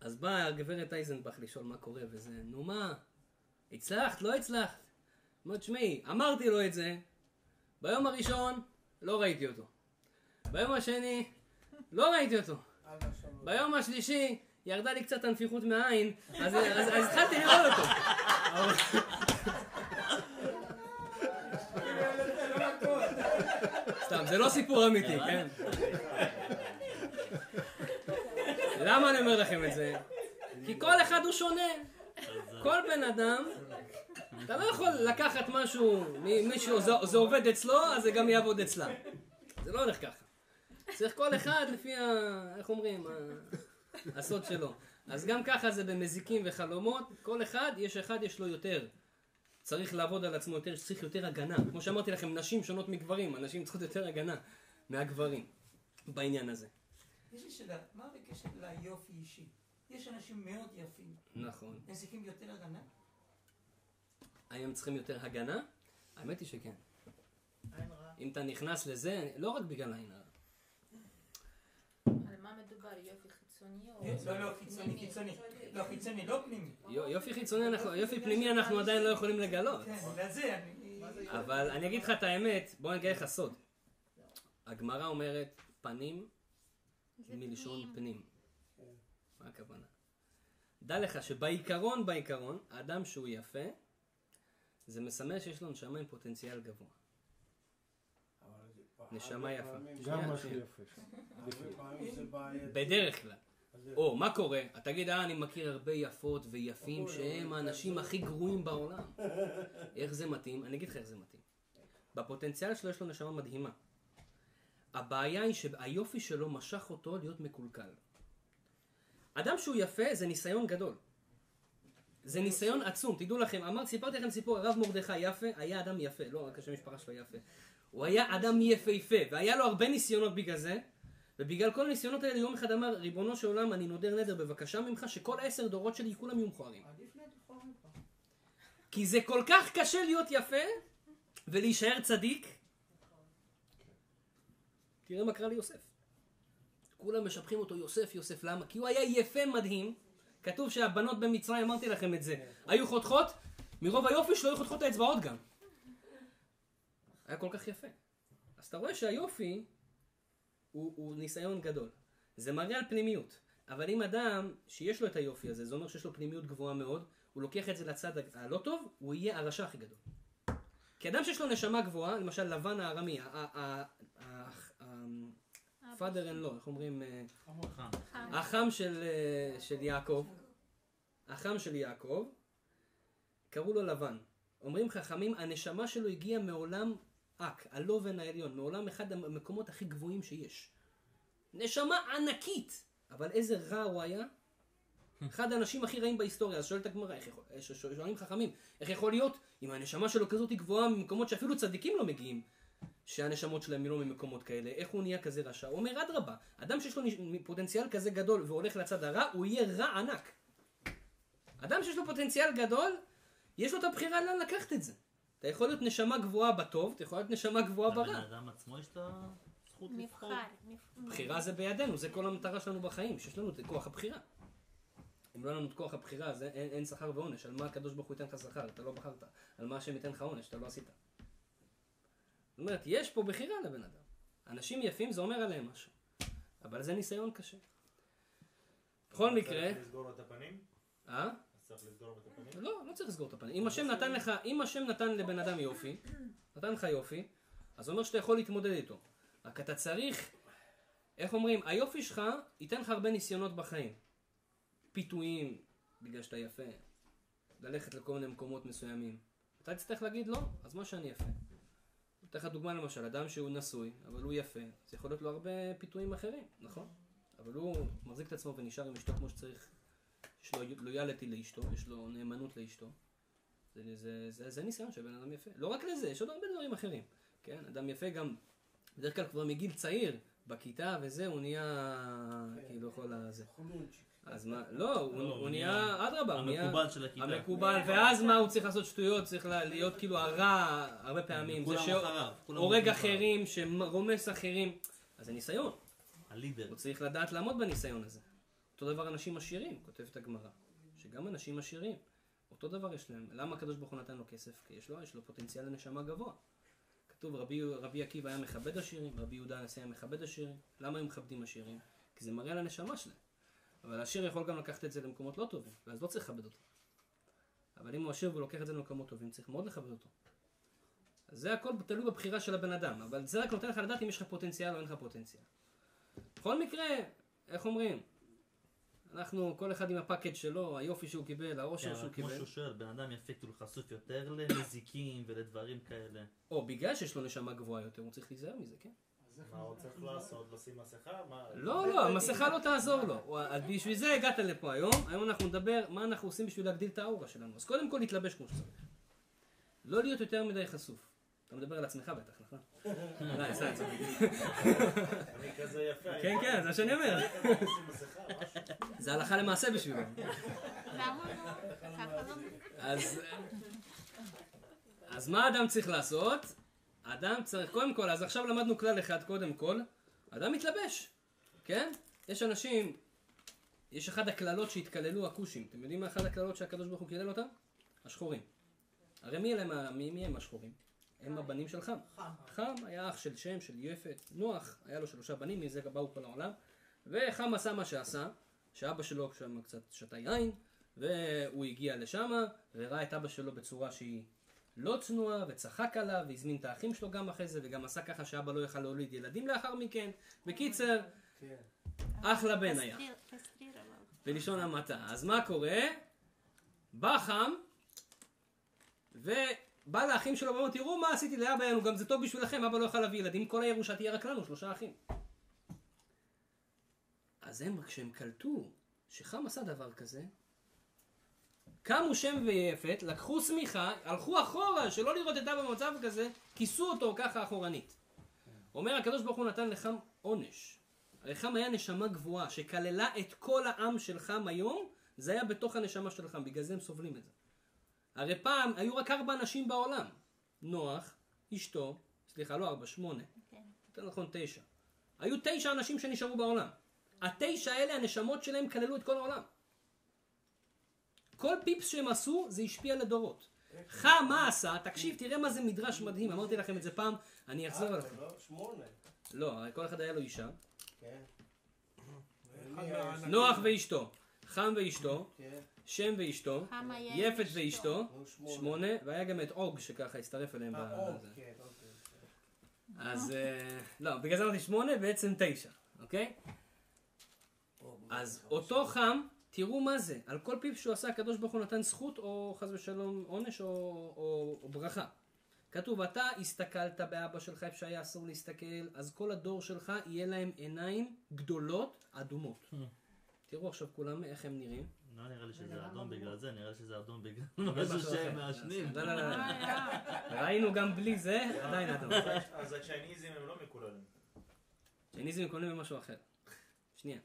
אז באה הגברת אייזנבך לשאול מה קורה וזה, נו מה, הצלחת, לא הצלחת? אומרת, תשמעי, אמרתי לו את זה, ביום הראשון לא ראיתי אותו. ביום השני, לא ראיתי אותו. ביום השלישי, ירדה לי קצת הנפיחות מהעין, אז התחלתי לראות אותו. סתם, זה לא סיפור אמיתי, כן? למה אני אומר לכם את זה? כי כל אחד הוא שונה. כל בן אדם, אתה לא יכול לקחת משהו ממישהו, זה, זה עובד אצלו, אז זה גם יעבוד אצלה. זה לא הולך ככה. צריך כל אחד לפי ה... איך אומרים? הסוד שלו. אז גם ככה זה במזיקים וחלומות, כל אחד, יש אחד יש לו יותר. צריך לעבוד על עצמו יותר, צריך יותר הגנה. כמו שאמרתי לכם, נשים שונות מגברים, הנשים צריכות יותר הגנה מהגברים בעניין הזה. יש לי שאלה, מה בקשר ליופי אישי? יש אנשים מאוד יפים, נכון. הם צריכים יותר הגנה? האם הם צריכים יותר הגנה? האמת היא שכן. אם אתה נכנס לזה, לא רק בגלל העין הרע. על מה מדובר? יופי חיצוני או... לא, לא, חיצוני, חיצוני. לא, חיצוני, לא פנימי. יו- יופי חיצוני, אנחנו- יופי פנימי אנחנו עדיין לא יכולים לגלות. כן, בגלל זה אני... אבל אני אגיד לך את האמת, בוא נגיד לך סוד. הגמרא אומרת פנים מלשון פנים. פנים. מה הכוונה? דע לך שבעיקרון, בעיקרון, האדם שהוא יפה, זה מסמל שיש לו נשמה עם פוטנציאל גבוה. נשמה יפה. גם משהו. יפה. בדרך כלל. או, מה קורה? אתה תגיד, אה, אני מכיר הרבה יפות ויפים שהם האנשים הכי גרועים בעולם. איך זה מתאים? אני אגיד לך איך זה מתאים. בפוטנציאל שלו יש לו נשמה מדהימה. הבעיה היא שהיופי שלו משך אותו להיות מקולקל. אדם שהוא יפה זה ניסיון גדול. זה ניסיון עצום, תדעו לכם, אמרתי, סיפרתי לכם סיפור, הרב מרדכי יפה היה אדם יפה, לא רק השם משפחה שלו יפה. הוא היה אדם יפהפה, והיה לו הרבה ניסיונות בגלל זה, ובגלל כל הניסיונות האלה יום אחד אמר, ריבונו של עולם, אני נודר נדר בבקשה ממך, שכל עשר דורות שלי כולם יהיו מכוערים. כי זה כל כך קשה להיות יפה, ולהישאר צדיק. תראה מה קרה ליוסף. כולם משבחים אותו יוסף, יוסף, למה? כי הוא היה יפה מדהים. כתוב שהבנות במצרים, אמרתי לכם את זה, היו חותכות, מרוב היופי שלו היו חותכות האצבעות גם. היה כל כך יפה. אז אתה רואה שהיופי הוא, הוא ניסיון גדול. זה מראה על פנימיות. אבל אם אדם שיש לו את היופי הזה, זה אומר שיש לו פנימיות גבוהה מאוד, הוא לוקח את זה לצד הלא טוב, הוא יהיה הרשע הכי גדול. כי אדם שיש לו נשמה גבוהה, למשל לבן הארמי, ה-father in law, איך אומרים? אה, החם אה, של יעקב, החם של יעקב, קראו לו לבן. אומרים חכמים, הנשמה שלו הגיעה מעולם אק, הלובן העליון, מעולם אחד המקומות הכי גבוהים שיש. נשמה ענקית, אבל איזה רע הוא היה. אחד האנשים הכי רעים בהיסטוריה, אז שואלת הגמרא, איך יכול, ש- שואלים חכמים, איך יכול להיות אם הנשמה שלו כזאת גבוהה ממקומות שאפילו צדיקים לא מגיעים, שהנשמות שלהם לא ממקומות כאלה, איך הוא נהיה כזה רשע? הוא אומר, אדרבה, אדם שיש לו פוטנציאל כזה גדול והולך לצד הרע, הוא יהיה רע ענק. אדם שיש לו פוטנציאל גדול, יש לו את הבחירה לאן לקחת את זה. אתה יכול להיות נשמה גבוהה בטוב, אתה יכול להיות נשמה גבוהה לבן ברע. אדם עצמו יש את הזכות לבחור. בחירה זה בידינו, זה כל המטרה שלנו בחיים, שיש לנו את כוח הבחירה. אם לא לנו את כוח הבחירה, אז אין, אין שכר ועונש. על מה הקדוש ברוך הוא ייתן לך שכר? אתה לא בחרת. על מה השם ייתן לך עונש? אתה לא עשית. זאת אומרת, יש פה בחירה לבן אדם. אנשים יפים זה אומר עליהם משהו. אבל זה ניסיון קשה. בכל מקרה, צריך לסגור לו את הפנים? אה? צריך לסגור את הפנים? לא, לא צריך לסגור את הפנים. אם השם נתן לך, אם השם נתן לבן אדם יופי, נתן לך יופי, אז זה אומר שאתה יכול להתמודד איתו. רק אתה צריך, איך אומרים, היופי שלך ייתן לך הרבה ניסיונות בחיים. פיתויים, בגלל שאתה יפה. ללכת לכל מיני מקומות מסוימים. אתה תצטרך להגיד לא, אז מה שאני יפה. אתן לך דוגמה למשל, אדם שהוא נשוי, אבל הוא יפה, אז יכול להיות לו הרבה פיתויים אחרים, נכון? אבל הוא מחזיק את עצמו ונשאר עם אשתו כמו שצריך. יש לו לויאליטי לאשתו, יש לו נאמנות לאשתו. זה, זה, זה, זה ניסיון של בן אדם יפה. לא רק לזה, יש עוד הרבה דברים אחרים. כן, אדם יפה גם, בדרך כלל כבר מגיל צעיר, בכיתה וזה, הוא נהיה, כאילו, יכול לזה. אז מה, לא, הוא, לא, נהיה, אדרבה, הוא נהיה... המקובל של הכיתה. המקובל, ואז מה הוא צריך לעשות שטויות, צריך לה- להיות כאילו הרע הרבה פעמים, זה כולם אחריו, אחריו. אחרים, שרומס אחרים, אז זה ניסיון, הלידר. הוא צריך לדעת לעמוד בניסיון הזה. אותו דבר אנשים עשירים, כותבת הגמרא, שגם אנשים עשירים, אותו דבר יש להם, למה הקדוש ברוך הוא נתן לו כסף? כי יש לו, יש לו פוטנציאל לנשמה גבוה. כתוב רבי, רבי עקיבא היה מכבד עשירים, רבי יהודה הנשיא היה מכבד עשירים. למה הם מכבדים עשירים? כי זה מראה על הנשמה שלהם. אבל עשיר יכול גם לקחת את זה למקומות לא טובים, ואז לא צריך לכבד אותו. אבל אם הוא עשיר ולוקח את זה למקומות טובים, צריך מאוד לכבד אותו. אז זה הכל תלוי בבחירה של הבן אדם, אבל זה רק נותן לך לדעת אם יש לך פוטנציאל או אין לך פוטנציאל. בכל מקרה, איך אומרים? אנחנו, כל אחד עם הפאקד שלו, היופי שהוא קיבל, העושר כן, שהוא אבל כמו קיבל. שהוא שואל, בן אדם יפה כאילו חשוף יותר למזיקים ולדברים כאלה. או בגלל שיש לו נשמה גבוהה יותר, הוא צריך להיזהר מזה, כן? מה הוא צריך לעשות? לשים מסכה? לא, לא, המסכה לא תעזור לו. בשביל זה הגעת לפה היום. היום אנחנו נדבר מה אנחנו עושים בשביל להגדיל את האורה שלנו. אז קודם כל להתלבש כמו שצריך. לא להיות יותר מדי חשוף. אתה מדבר על עצמך בטח, נכון? לא, סתם, סתם. אני כזה יפה. כן, כן, זה מה שאני אומר. זה הלכה למעשה בשבילו. לא? אז, אז מה אדם צריך לעשות? אדם צריך, קודם כל, אז עכשיו למדנו כלל אחד, קודם כל, אדם מתלבש, כן? יש אנשים, יש אחד הקללות שהתקללו הכושים. אתם יודעים מה אחת הקללות שהקדוש ברוך הוא קילל אותם? השחורים. הרי מי, אלה, מה- מי, מי הם השחורים? הם הבנים של חם. חם. חם היה אח של שם, של יפת, נוח, היה לו שלושה בנים, מזה באו כל העולם. וחם עשה מה שעשה, שאבא שלו שם קצת שתה יין, והוא הגיע לשם, וראה את אבא שלו בצורה שהיא לא צנועה, וצחק עליו, והזמין את האחים שלו גם אחרי זה, וגם עשה ככה שאבא לא יכל להוליד ילדים לאחר מכן. בקיצר, כן. אחלה בן היה. בלשון המעטה. אז מה קורה? בא חם, ובא לאחים שלו ואומר, תראו מה עשיתי לאבא שלנו, גם זה טוב בשבילכם, אבא לא יוכל להביא ילדים, כל הירושה תהיה רק לנו, שלושה אחים. אז הם, כשהם קלטו שחם עשה דבר כזה, קמו שם ויפת, לקחו שמיכה, הלכו אחורה, שלא לראות את אבא במצב כזה, כיסו אותו ככה אחורנית. אומר הקדוש ברוך הוא נתן לחם עונש. הרי חם היה נשמה גבוהה, שכללה את כל העם של חם היום, זה היה בתוך הנשמה של חם, בגלל זה הם סובלים את זה. הרי פעם היו רק ארבע אנשים בעולם. נוח, אשתו, סליחה, לא ארבע, שמונה. כן. יותר נכון תשע. היו תשע אנשים שנשארו בעולם. התשע האלה, הנשמות שלהם כללו את כל העולם. כל פיפס שהם עשו, זה השפיע לדורות. חם, מה עשה? תקשיב, תראה מה זה מדרש מדהים, אמרתי לכם את זה פעם, אני אחזור אה, עליכם. לא, שמונה. לא, הרי כל אחד היה לו אישה. כן. נוח ואשתו, חם ואשתו, כן. שם ואשתו, יפת אשתו. ואשתו, שמונה. והיה גם את עוג שככה הצטרף אליהם. אה. אוקיי, כן, אוקיי. אז אה, לא, בגלל זה אמרתי שמונה, בעצם תשע, אוקיי? אז אותו חם, תראו מה זה, על כל פיפ שהוא עשה הקדוש ברוך הוא נתן זכות או חס ושלום עונש או, או, או ברכה. כתוב, אתה הסתכלת באבא שלך איפה שהיה אסור להסתכל, אז כל הדור שלך יהיה להם עיניים גדולות אדומות. תראו עכשיו כולם איך הם נראים. לא נראה לי שזה אדום בגלל זה, נראה לי שזה אדום בגלל *laughs* משהו משהו שהם אחר. מעשנים. לא, לא, לא, לא. ראינו גם בלי זה, עדיין אדום. אז הצ'ייניזים הם לא מקוללים. צ'ייניזם קונים במשהו אחר. שנייה.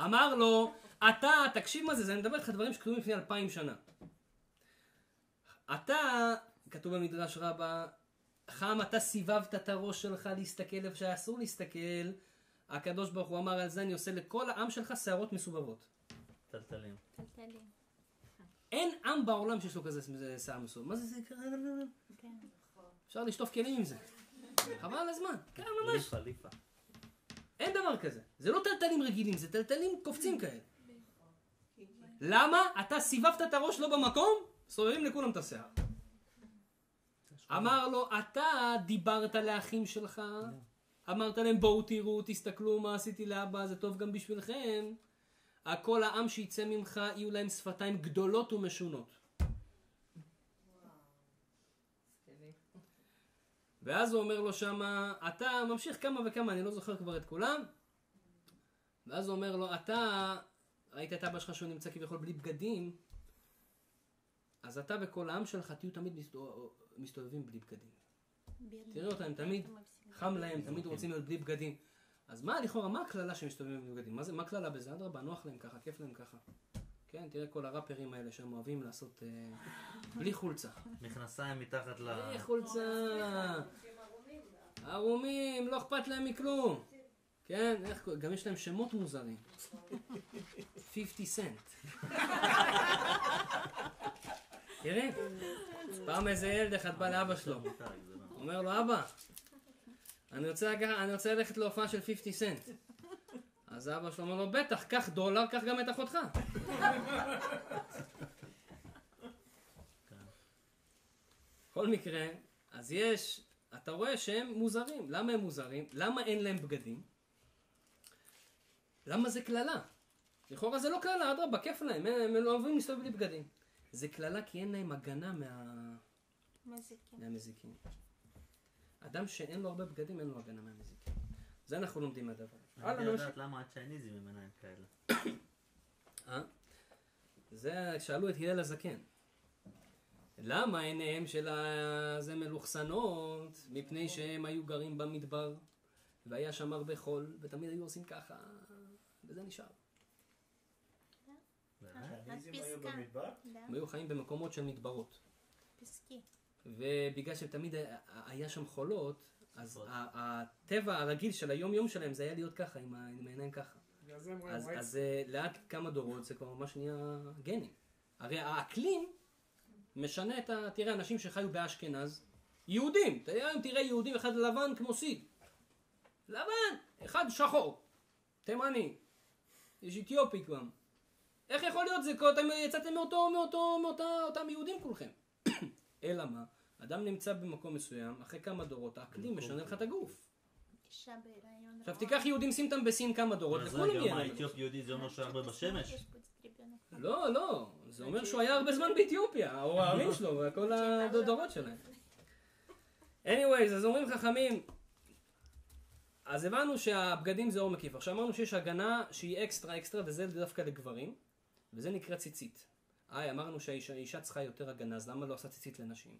אמר לו, אתה, תקשיב מה זה, זה אני מדבר איתך דברים שכתובים לפני אלפיים שנה. אתה, כתוב במדרש רבה, חם אתה סיבבת את הראש שלך להסתכל איפה שהיה אסור להסתכל. הקדוש ברוך הוא אמר על זה אני עושה לכל העם שלך שערות מסובבות. טלטלים. טלטלים. אין עם בעולם שיש לו כזה זה שיער מסובב. מה זה זה? כן. אפשר לשטוף כלים עם זה. חבל על הזמן. כן, ממש. ליפה, ליפה. אין דבר כזה. זה לא טלטלים רגילים, זה טלטלים קופצים כאלה. למה? אתה סיבבת את הראש לא במקום, סובבים לכולם את השיער. אמר לו, אתה דיברת לאחים שלך, אמרת להם בואו תראו, תסתכלו מה עשיתי לאבא, זה טוב גם בשבילכם. כל העם שיצא ממך יהיו להם שפתיים גדולות ומשונות. ואז הוא אומר לו שמה, אתה ממשיך כמה וכמה, אני לא זוכר כבר את כולם. ואז הוא אומר לו, אתה, ראית את אבא שלך שהוא נמצא כביכול בלי בגדים, אז אתה וכל העם שלך תהיו תמיד מסתובב- מסתובבים בלי בגדים. תראה אותם, תמיד חם להם, תמיד רוצים להיות בלי בגדים. אז מה לכאורה, מה הקללה שהם מסתובבים בלי בגדים? מה זה, מה הקללה בזה? אדרבה, נוח להם ככה, כיף להם ככה. כן, תראה כל הראפרים האלה שהם אוהבים לעשות אה, בלי חולצה. מכנסיים מתחת ל... בלי חולצה. ערומים, לא אכפת להם מכלום. כן, איך, גם יש להם שמות מוזרים. 50 סנט. תראה, פעם איזה ילד אחד בא לאבא שלו. אומר לו, אבא, אני רוצה, אני רוצה ללכת להופעה של 50 סנט. אז אבא שלו אומר לו, בטח, קח דולר, קח גם את אחותך. בכל מקרה, אז יש, אתה רואה שהם מוזרים. למה הם מוזרים? למה אין להם בגדים? למה זה קללה? לכאורה זה לא קללה, אדרבה, כיף להם, הם, הם לא אוהבים להסתובב בלי בגדים. זה קללה כי אין להם הגנה מה... מזיקים. מהמזיקים. אדם שאין לו הרבה בגדים, אין לו הגנה מהמזיקים. זה אנחנו לומדים מהדבר הזה. אני יודעת למה הצ'ייניזים עם עיניים כאלה. אה? זה, שאלו את הלל הזקן. למה עיניהם של הזה מלוכסנות? מפני שהם היו גרים במדבר, והיה שם הרבה חול, ותמיד היו עושים ככה, וזה נשאר. אה? אה, לא. הם היו חיים במקומות של מדברות. פסקי. ובגלל שתמיד היה- שם חולות, אז נכון. הטבע הרגיל של היום יום שלהם זה היה להיות ככה, עם העיניים ככה. אז. אז אה, לאט כמה דורות זה כבר ממש נהיה גנים. הרי האקלים משנה את ה... תראה, אנשים שחיו באשכנז, יהודים, היום תראה יהודים אחד לבן כמו סיד. לבן, אחד שחור, תימני, יש אתיופי גם. איך יכול להיות זה? כי אתם יצאתם מאותו, מאותו, מאותה, אותם יהודים כולכם. אלא מה? אדם נמצא במקום מסוים, אחרי כמה דורות, האקלים משנה לך את הגוף. עכשיו תיקח יהודים, שים אותם בסין כמה דורות, לכולם יהיה. אז רגע, מה, אתיופי יהודי זה אומר שהיה הרבה בשמש? לא, לא, זה אומר שהוא היה הרבה לא, לא, זמן באתיופיה, או ההורים *laughs* שלו, וכל הדורות שלהם. anyways, אז אומרים חכמים, אז הבנו שהבגדים זה עור מקיף. עכשיו אמרנו שיש הגנה שהיא אקסטרה אקסטרה, וזה דווקא לגברים, וזה נקרא ציצית. היי, אמרנו שהאישה האישה צריכה יותר הגנה, אז למה לא עושה ציצית לנשים?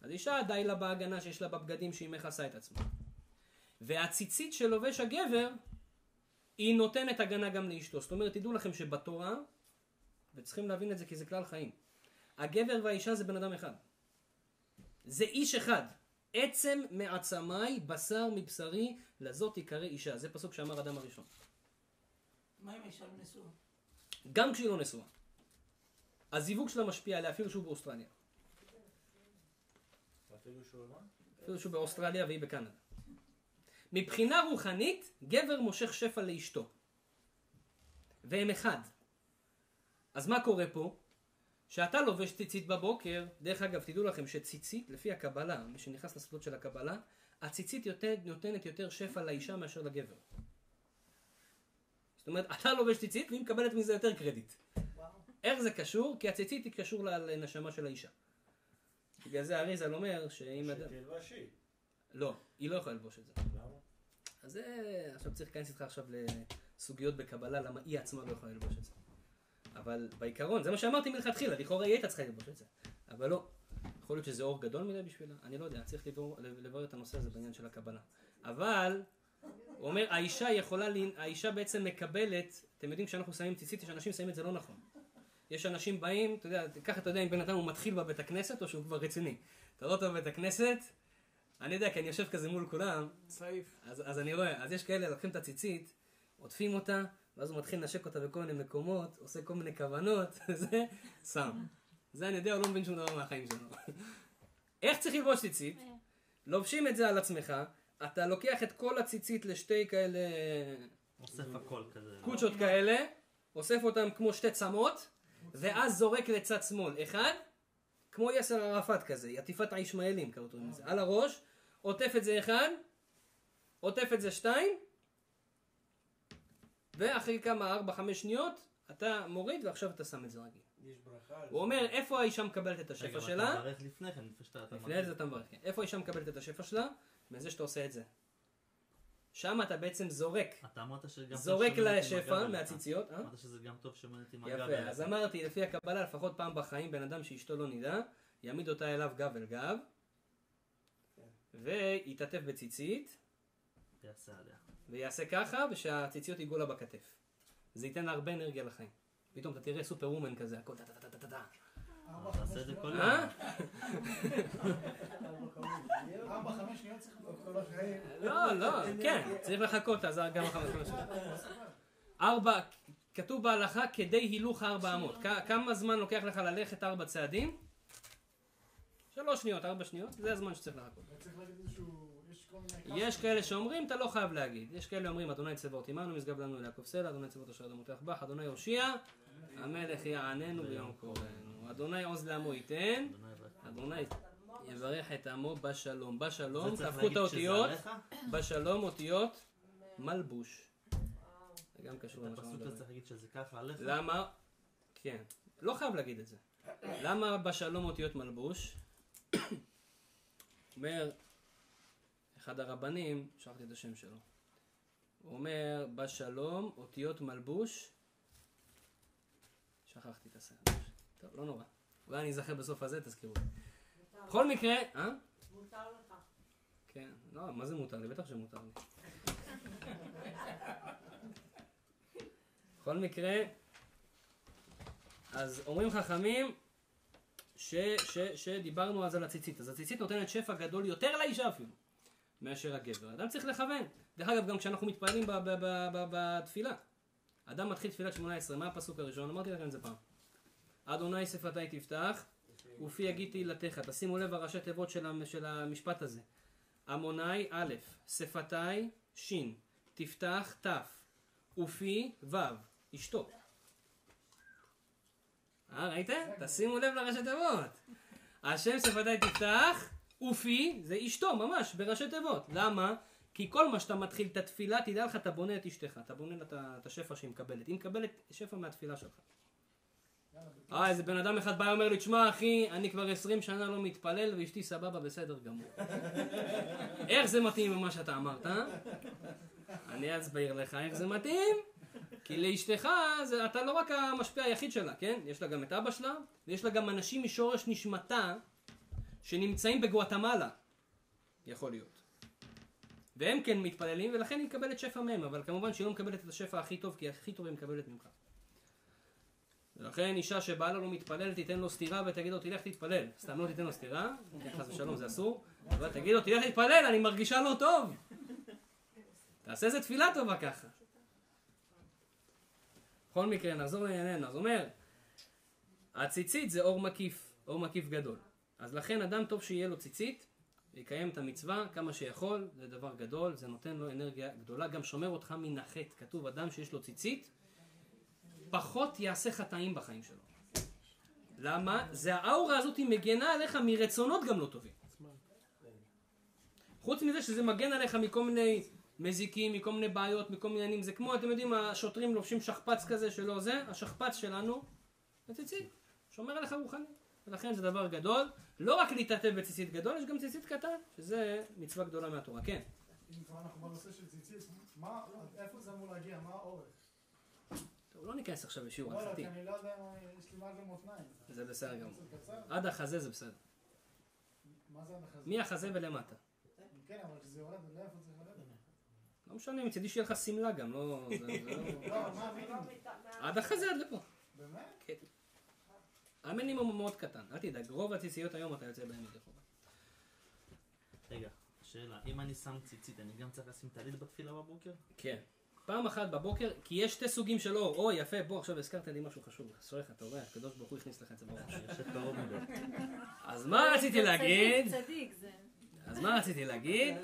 אז אישה די לה בהגנה שיש לה בבגדים שהיא מכסה את עצמה. והציצית שלובש הגבר, היא נותנת הגנה גם לאשתו. זאת אומרת, תדעו לכם שבתורה, וצריכים להבין את זה כי זה כלל חיים, הגבר והאישה זה בן אדם אחד. זה איש אחד. עצם מעצמיי, בשר מבשרי, לזאת תיקרא אישה. זה פסוק שאמר אדם הראשון. מה אם האישה לא נשואה? גם כשהיא לא נשואה. הזיווג שלה משפיע עליה אפילו שהוא באוסטרליה. אפילו שהוא מה? אפילו שהוא באוסטרליה והיא בקנדה. מבחינה רוחנית, גבר מושך שפע לאשתו. והם אחד. אז מה קורה פה? שאתה לובש ציצית בבוקר, דרך אגב, תדעו לכם שציצית, לפי הקבלה, מי שנכנס לסודות של הקבלה, הציצית יותר, נותנת יותר שפע לאישה מאשר לגבר. זאת אומרת, אתה לובש ציצית והיא מקבלת מזה יותר קרדיט. איך זה קשור? כי הציצית היא קשור לנשמה של האישה. בגלל זה אריזל אומר שאם אדם... שתלבשי. לא, היא לא יכולה ללבוש את זה. למה? אז זה, עכשיו צריך להיכנס איתך עכשיו לסוגיות בקבלה, למה היא עצמה לא יכולה ללבוש את זה. אבל בעיקרון, זה מה שאמרתי מלכתחילה, לכאורה היא הייתה צריכה ללבוש את זה. אבל לא. יכול להיות שזה אור גדול מדי בשבילה, אני לא יודע, צריך לברור, לברר את הנושא הזה בעניין של הקבלה. אבל, הוא אומר, האישה יכולה, האישה בעצם מקבלת, אתם יודעים כשאנחנו שמים ציצית, יש אנשים שמים את זה לא נכון. יש אנשים באים, אתה יודע, ככה אתה יודע אם בן אדם הוא מתחיל בבית הכנסת או שהוא כבר רציני. אתה רואה אותו בבית הכנסת, אני יודע, כי אני יושב כזה מול כולם, סעיף. אז, אז אני רואה, אז יש כאלה, לוקחים את הציצית, עוטפים אותה, ואז הוא מתחיל לנשק אותה בכל מיני מקומות, עושה כל מיני כוונות, *laughs* זה, שם. זה אני יודע, הוא לא מבין שום דבר מהחיים שלו. *laughs* איך צריך ללבוש ציצית? לובשים את זה על עצמך, אתה לוקח את כל הציצית לשתי כאלה אוסף הכל כזה. קוצ'ות כאלה, אוסף אותם כמו שתי צמות, ואז זורק לצד שמאל. אחד, כמו יאסר ערפאת כזה, עטיפת הישמעאלים קוראים לזה, על הראש, עוטף את זה אחד, עוטף את זה שתיים, ואחרי כמה, ארבע, חמש שניות, אתה מוריד ועכשיו אתה שם את זה רגיל. יש ברכה על הוא אומר, איפה האישה מקבלת את רגע, השפע אבל שלה? אתה מברך לפני כן, לפני שאתה... אתה לפני זה אתה מברך. כן. איפה האישה מקבלת את השפע שלה? מזה שאתה עושה את זה. שם אתה בעצם זורק. אתה אמרת שגם... זורק לשפע. מהציציות, אה? אמרת שזה גם טוב שמניתי עם הגב יפה, אליך. אז אמרתי, לפי הקבלה, לפחות פעם בחיים, בן אדם שאשתו לא נידה, יעמיד אותה אליו גב אל גב, ויתעטף בציצית, יעשה עליה. ויעשה ככה, ושהציציות ייגעו לה בכתף. זה ייתן לה הרבה אנרגיה לחיים. פתאום אתה תראה סופר וומן כזה, הכל טה טה טה טה טה טה. תעשה את זה כל יום. אה? ארבע, חמש שניות צריך כל החיים. לא, לא, כן, צריך לחכות, אז גם החמש חמש. ארבע, כתוב בהלכה, כדי הילוך ארבע אמות. כמה זמן לוקח לך ללכת ארבע צעדים? שלוש שניות, ארבע שניות, זה הזמן שצריך לחכות. צריך להגיד איזשהו, יש כאלה שאומרים, אתה לא חייב להגיד. יש כאלה אומרים, אדוני צבאות עמנו, משגב לנו אל יעקב סלע, אדוני צבאות אשר דמותך בך, אדוני יושיע, המלך יעננו ביום קוראנו. אדוני עוז לעמו ייתן, אדוני יברך את עמו בשלום. בשלום, תהפכו את האותיות? בשלום אותיות מלבוש. זה גם קשור למה שאנחנו הזה מדברים. צריך להגיד שזה ככה עליך? למה? כן. לא חייב להגיד את זה. למה בשלום אותיות מלבוש? *coughs* אומר אחד הרבנים, שכחתי את השם שלו. הוא אומר בשלום אותיות מלבוש. שכחתי את הסרט. טוב, לא נורא. אולי אני אזכר בסוף הזה, תזכירו. בכל מקרה, אה? מותר לך. כן. לא, מה זה מותר לי? בטח שמותר לי. בכל מקרה, אז אומרים חכמים ש, ש, שדיברנו אז על הציצית. אז הציצית נותנת שפע גדול יותר לאישה אפילו, מאשר הגבר. אדם צריך לכוון. דרך אגב, גם כשאנחנו מתפללים בתפילה. אדם מתחיל תפילת שמונה עשרה, מה הפסוק הראשון? אמרתי לכם את זה פעם. אדוני שפתי תפתח, ופי יגיד תהילתך. תשימו לב הראשי תיבות של, המ- של המשפט הזה. עמוני א', שפתי ש', תפתח ת', ופי ו', אשתו. אה, ראיתם? תשימו לב לראשי תיבות. השם שפתי תפתח, ופי זה אשתו, ממש, בראשי תיבות. למה? כי כל מה שאתה מתחיל את התפילה, תדע לך, אתה בונה את אשתך, אתה בונה את השפע שהיא מקבלת. היא מקבלת שפע מהתפילה שלך. אה, איזה בן אדם אחד בא ואומר לי, תשמע אחי, אני כבר 20 שנה לא מתפלל ואשתי סבבה, בסדר גמור. *laughs* איך זה מתאים למה שאתה אמרת? אה? אני אסביר לך איך זה מתאים. כי לאשתך, זה, אתה לא רק המשפיע היחיד שלה, כן? יש לה גם את אבא שלה, ויש לה גם אנשים משורש נשמתה שנמצאים בגואטמלה, יכול להיות. והם כן מתפללים, ולכן היא מקבלת שפע מהם, אבל כמובן שהיא לא מקבלת את השפע הכי טוב, כי הכי טוב היא מקבלת ממך. ולכן אישה שבעלה לא מתפלל, תיתן לו סטירה ותגיד לו תלך תתפלל. סתם לא תיתן לו סטירה, חס ושלום זה אסור, אבל תגיד לו תלך תתפלל, אני מרגישה לא טוב. תעשה איזה תפילה טובה ככה. בכל מקרה, נחזור לענייננו. אז אומר, הציצית זה אור מקיף, אור מקיף גדול. אז לכן אדם טוב שיהיה לו ציצית, יקיים את המצווה כמה שיכול, זה דבר גדול, זה נותן לו אנרגיה גדולה, גם שומר אותך מן החטא. כתוב, אדם שיש לו ציצית, פחות יעשה חטאים בחיים שלו. למה? זה האורה הזאת היא מגנה עליך מרצונות גם לא טובים. חוץ מזה שזה מגן עליך מכל מיני מזיקים, מכל מיני בעיות, מכל מיני עניינים. זה כמו, אתם יודעים, השוטרים לובשים שכפ"ץ כזה שלא זה, השכפ"ץ שלנו, זה ציצית, שומר עליך רוחני. ולכן זה דבר גדול. לא רק להתעטב בציצית גדול, יש גם ציצית קטן, שזה מצווה גדולה מהתורה. כן. אם כבר אנחנו בנושא של ציצית, מה, איפה זה אמור להגיע? מה האורך? לא ניכנס עכשיו לשיעור לא, לא, הלכתי. כי אני לא יודע, מה- יש לי מה זה מותניים. זה בסדר גמור. עד החזה זה בסדר. מה זה המחזה? מהחזה ולמטה. כן, אבל כשזה יורד, לאיפה צריך לרדת? לא משנה, מצידי שיהיה לך שמלה גם, לא... *laughs* לא- לא? עד החזה עד לפה. באמת? כן. המינימום הוא מאוד קטן, אל תדאג, רוב הציציות היום אתה יוצא בהם ידי חובה. רגע, שאלה, אם אני שם ציצית, אני גם צריך לשים טלית בתפילה בבוקר? כן. פעם אחת בבוקר, כי יש שתי סוגים של אור, אוי יפה, בוא עכשיו הזכרת לי משהו חשוב, אשריך, אתה רואה, הקדוש ברוך הוא הכניס לך את זה בראש. *laughs* אז מה רציתי להגיד? צדיק, צדיק זה. אז מה רציתי להגיד?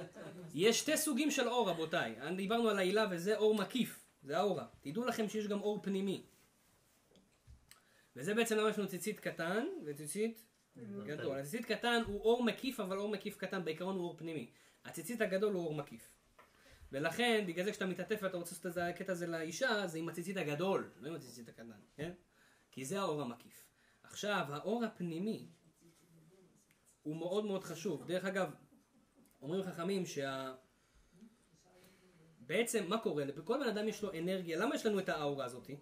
יש שתי סוגים של אור רבותיי, דיברנו על העילה וזה אור מקיף, זה האורה. תדעו לכם שיש גם אור פנימי. וזה בעצם למה יש לנו ציצית קטן וציצית גדול. הציצית קטן הוא אור מקיף אבל אור מקיף קטן, בעיקרון הוא אור פנימי. הציצית הגדול הוא אור מקיף. ולכן, בגלל זה כשאתה מתעטף ואתה רוצה לעשות את הקטע הזה לאישה, זה עם הציצית הגדול, לא עם הציצית הקטן, כן? כי זה האור המקיף. עכשיו, האור הפנימי הוא מאוד מאוד חשוב. דרך אגב, אומרים חכמים שה... בעצם, מה קורה? לכל בן אדם יש לו אנרגיה. למה יש לנו את האורה הזאתי?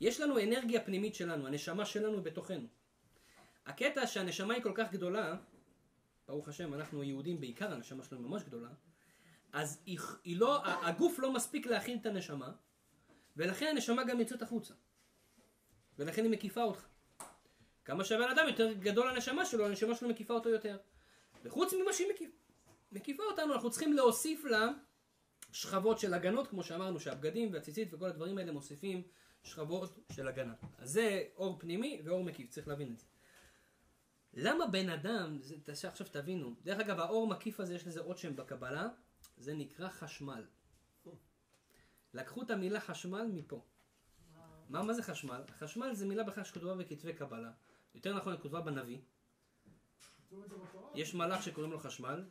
יש לנו אנרגיה פנימית שלנו, הנשמה שלנו בתוכנו. הקטע שהנשמה היא כל כך גדולה, ברוך השם, אנחנו יהודים בעיקר, הנשמה שלנו ממש גדולה, אז היא, היא לא, הגוף לא מספיק להכיל את הנשמה, ולכן הנשמה גם יוצאת החוצה. ולכן היא מקיפה אותך. כמה שהבן אדם יותר גדול הנשמה שלו, הנשמה שלו מקיפה אותו יותר. וחוץ ממה שהיא מקיפה, מקיפה אותנו, אנחנו צריכים להוסיף לה שכבות של הגנות, כמו שאמרנו, שהבגדים והציצית וכל הדברים האלה מוסיפים שכבות של הגנה. אז זה אור פנימי ואור מקיף, צריך להבין את זה. למה בן אדם, זה, עכשיו תבינו, דרך אגב האור מקיף הזה יש לזה עוד שם בקבלה, זה נקרא חשמל. לקחו את המילה חשמל מפה. מה, מה זה חשמל? חשמל זה מילה בכלל שכתובה בכתבי קבלה. יותר נכון היא כתובה בנביא. יש מלאך שקוראים לו חשמל,